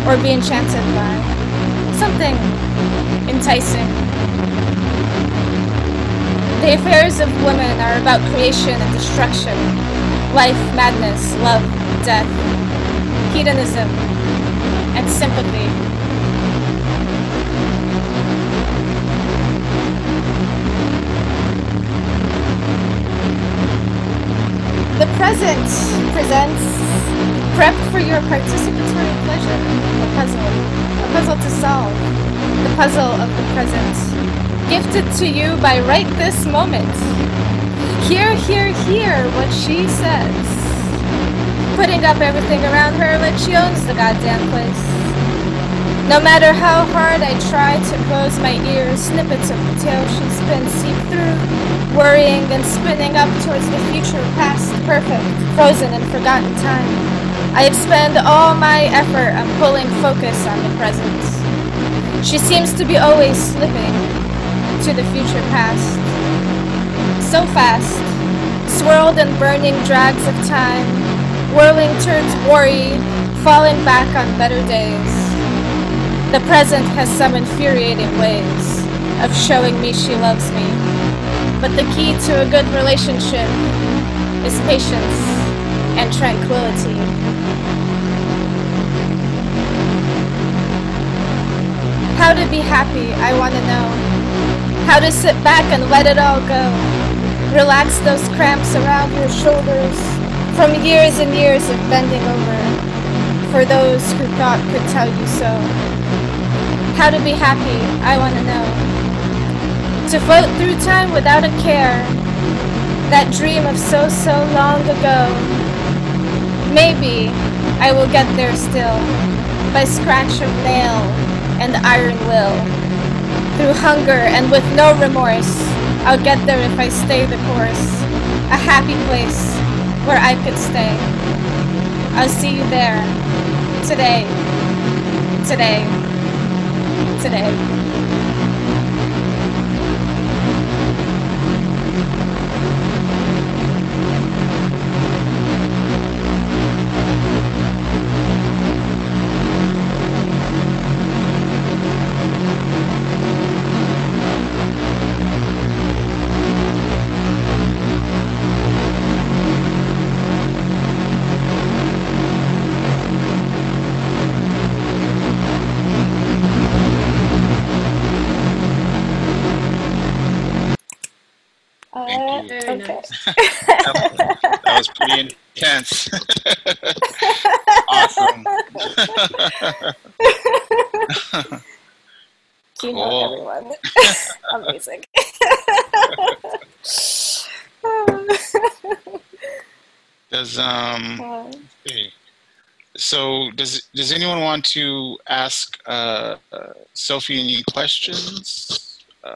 or be enchanted by, something enticing. The affairs of women are about creation and destruction, life, madness, love, death, hedonism, and sympathy. The present presents Prepped for your participatory pleasure, a puzzle. A puzzle to solve. The puzzle of the present. Gifted to you by right this moment. Hear, hear, hear what she says. Putting up everything around her like she owns the goddamn place. No matter how hard I try to close my ears, snippets of the tale she spins seep through, worrying and spinning up towards the future, past, perfect, frozen and forgotten time. I expend all my effort on pulling focus on the present. She seems to be always slipping to the future past. So fast, swirled in burning drags of time, whirling turns worry, falling back on better days. The present has some infuriating ways of showing me she loves me. But the key to a good relationship is patience and tranquility. How to be happy, I want to know. How to sit back and let it all go. Relax those cramps around your shoulders from years and years of bending over for those who thought could tell you so. How to be happy, I want to know. To float through time without a care. That dream of so, so long ago. Maybe I will get there still by scratch of nail and iron will. Through hunger and with no remorse, I'll get there if I stay the course. A happy place where I could stay. I'll see you there. Today. Today. Today. Pretty intense. awesome. Keynote, Cool. everyone. Amazing. Does um Uh, so does does anyone want to ask uh, uh, Sophie any questions? Uh,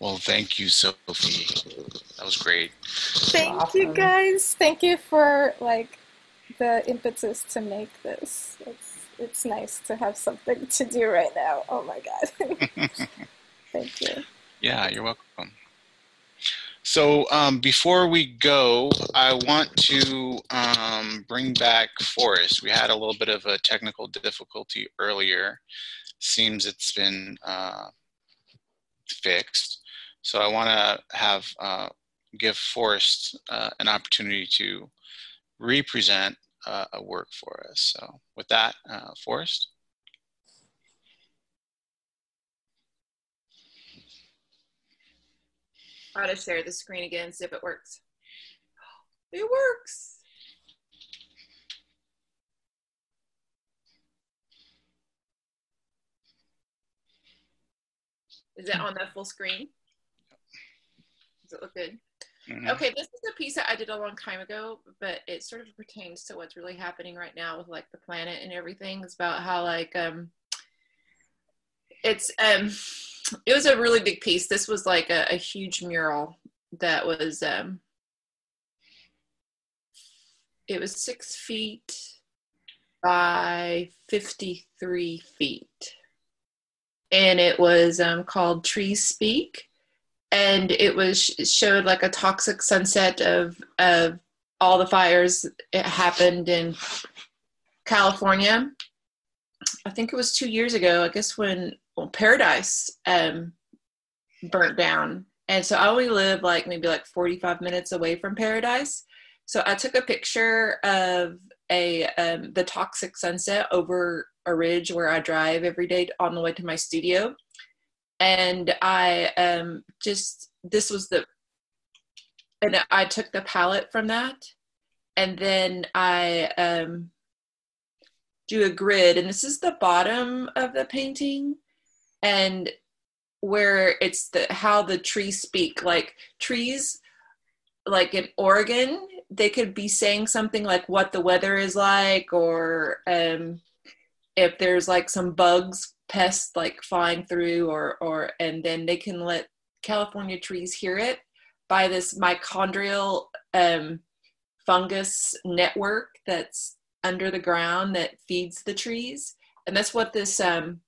well, thank you, Sophie. That was great. Thank you guys. Thank you for like the impetus to make this. It's it's nice to have something to do right now. Oh my god. Thank you. Yeah, you're welcome. So um, before we go, I want to um, bring back Forrest. We had a little bit of a technical difficulty earlier. Seems it's been uh, fixed. So I want to have uh, give Forrest uh, an opportunity to represent uh, a work for us. So with that, uh, Forrest. Try to share the screen again, see if it works. It works. Is it on the full screen? Does it look good? Mhm. Okay, this is a piece that I did a long time ago, but it sort of pertains to what's really happening right now with like the planet and everything. It's about how like um it's um it was a really big piece. This was like a, a huge mural that was um it was six feet by 53 feet and it was um, called trees speak and it was showed like a toxic sunset of of all the fires it happened in california i think it was two years ago i guess when well, paradise um burnt down. And so I only live like maybe like 45 minutes away from paradise. So I took a picture of a um, the toxic sunset over a ridge where I drive every day on the way to my studio. And I um, just this was the and I took the palette from that, and then I um, do a grid, and this is the bottom of the painting, and where it's the how the trees speak, like trees, like in Oregon, they could be saying something like what the weather is like, or um, if there's like some bugs, pests like flying through, or or and then they can let California trees hear it by this mitochondrial um, fungus network that's under the ground that feeds the trees. And that's what this um,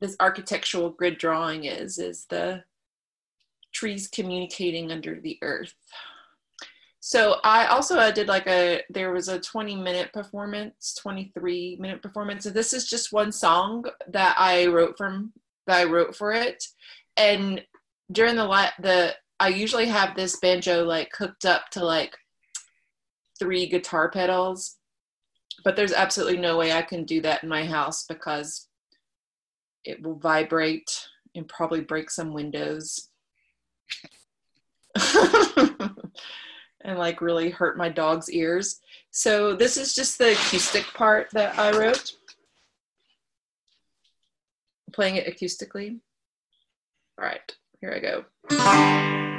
this architectural grid drawing is is the trees communicating under the earth so i also I did like a there was a 20 minute performance 23 minute performance. And this is just one song that i wrote from that i wrote for it. And during the the I usually have this banjo like hooked up to like three guitar pedals, but there's absolutely no way I can do that in my house because it will vibrate and probably break some windows. and like really hurt my dog's ears. So this is just the acoustic part that I wrote. Playing it acoustically. All right, here I go.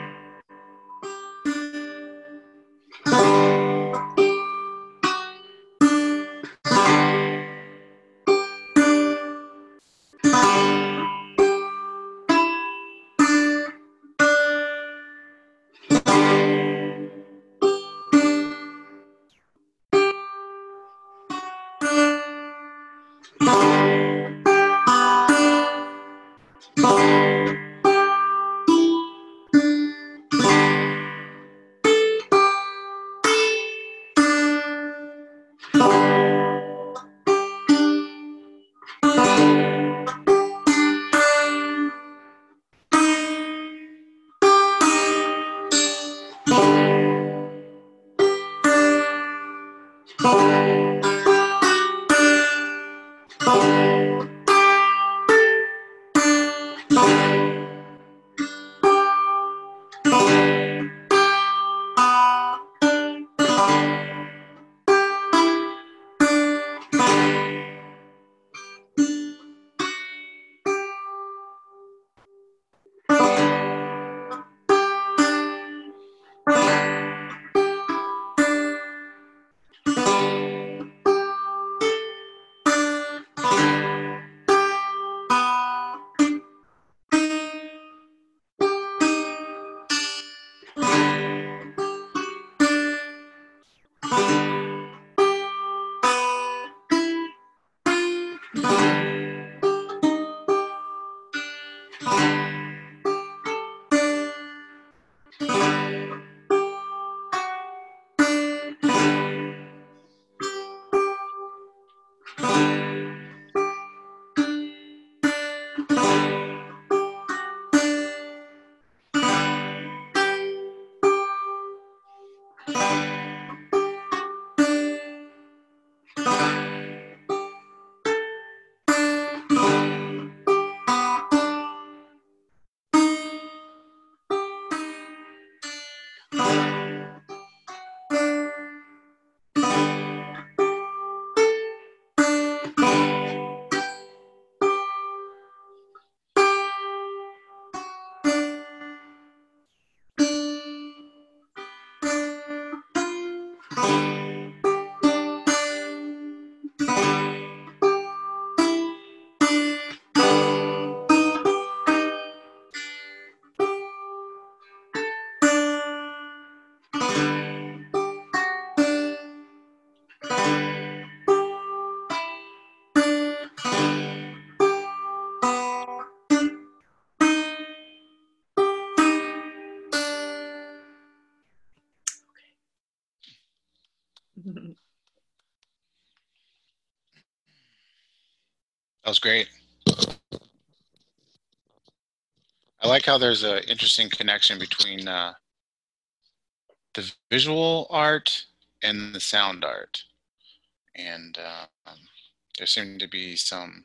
Was great. I like how there's an interesting connection between uh, the visual art and the sound art. And um, there seemed to be some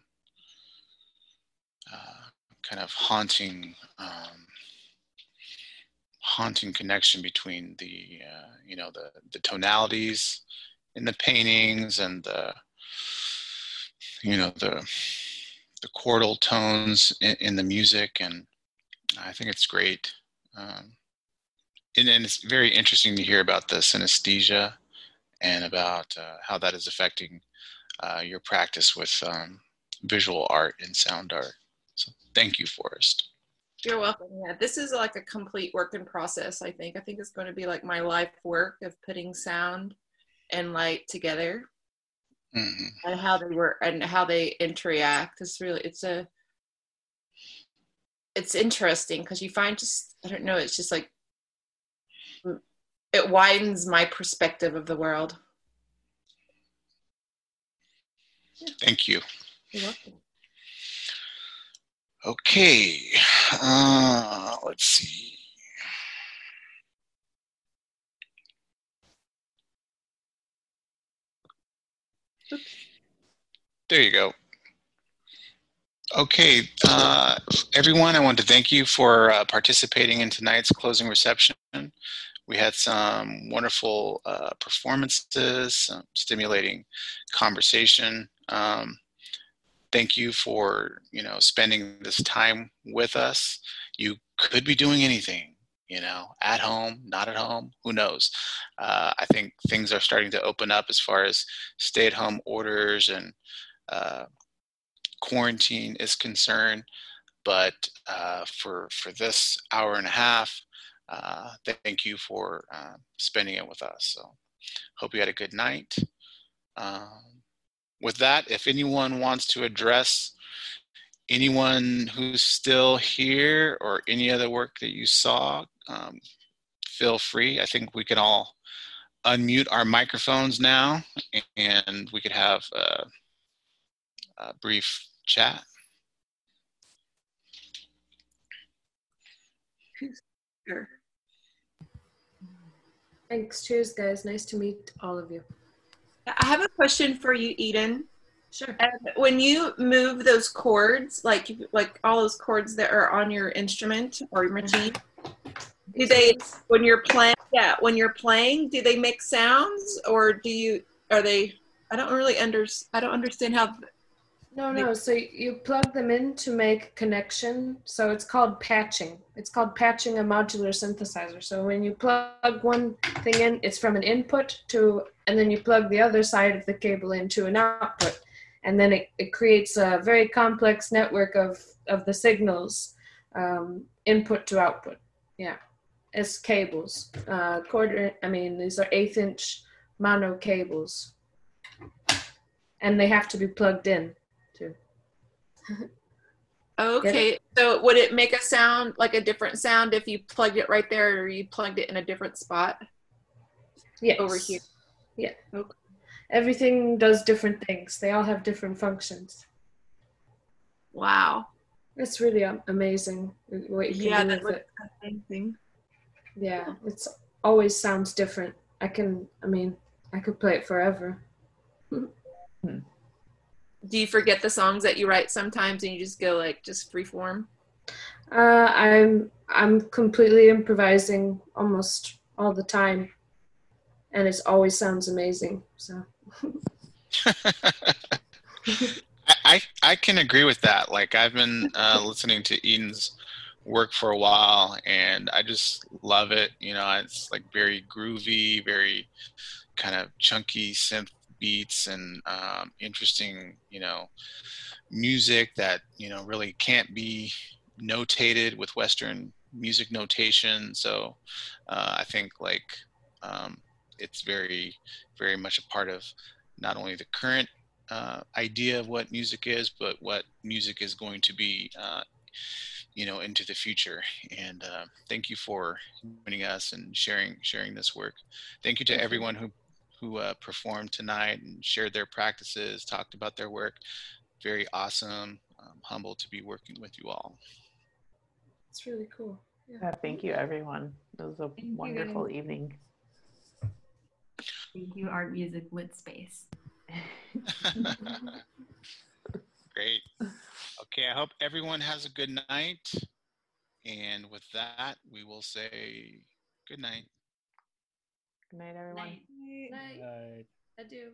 uh, kind of haunting, um, haunting connection between the, uh, you know, the, the tonalities in the paintings and the, you know, the, the chordal tones in, in the music. And I think it's great. Um, and, and, it's very interesting to hear about the synesthesia and about uh, how that is affecting uh, your practice with um, visual art and sound art. So thank you, Forrest. You're welcome. Yeah, this is like a complete work in process. I think. I think it's going to be like my life work of putting sound and light together, mm-hmm. and how they work and how they interact. It's really it's a it's interesting because you find just I don't know. It's just like it widens my perspective of the world. Thank you. You're welcome. Okay, uh, let's see. There you go. Okay, uh, everyone, I want to thank you for uh, participating in tonight's closing reception. We had some wonderful uh, performances, some stimulating conversation. Um, thank you for you know spending this time with us. You could be doing anything, you know, at home, not at home, who knows? Uh, I think things are starting to open up as far as stay-at-home orders and uh, quarantine is concerned. But uh, for for this hour and a half, uh, thank you for uh, spending it with us. So, hope you had a good night. Um, with that, if anyone wants to address anyone who's still here or any other work that you saw, um, feel free. I think we can all unmute our microphones now and we could have a, a brief chat. Sure. Thanks. Cheers, guys. Nice to meet all of you. I have a question for you, Eden. Sure. when you move those cords, like like all those cords that are on your instrument or your machine, do they when you're playing? Yeah, when you're playing, do they make sounds or do you are they? I don't really under I don't understand how no, no. So you plug them in to make connection. So it's called patching. It's called patching a modular synthesizer. So when you plug one thing in, it's from an input to, and then you plug the other side of the cable into an output. And then it, it creates a very complex network of, of the signals, um, input to output. Yeah. It's cables. Uh, quarter, I mean, these are eighth inch mono cables. And they have to be plugged in. Too. okay, so would it make a sound like a different sound if you plugged it right there or you plugged it in a different spot? Yeah. Over here. Yeah. Okay. Everything does different things. They all have different functions. Wow. It's really amazing what you can yeah, do with it. Amazing. Yeah, it's always sounds different. I can, I mean, I could play it forever. Hmm do you forget the songs that you write sometimes and you just go like just free form? Uh, I'm I'm completely improvising almost all the time, and it always sounds amazing. So. I I can agree with that. Like I've been uh, listening to Eden's work for a while, and I just love it. You know, it's like very groovy, very kind of chunky synth beats and um, interesting, you know, music that you know really can't be notated with Western music notation. So uh, I think like um, it's very, very much a part of not only the current uh, idea of what music is, but what music is going to be, uh, you know, into the future. And uh, thank you for joining us and sharing sharing this work. Thank you to everyone who who uh, performed tonight and shared their practices, talked about their work. Very awesome. I'm humbled to be working with you all. It's really cool. Yeah. Uh, thank you, everyone. It was a you, wonderful guys. evening. Thank you, Art Music Lit Space. Great. Okay, I hope everyone has a good night. And with that, we will say good night. Good night, everyone. Night. Night. Right. Adieu.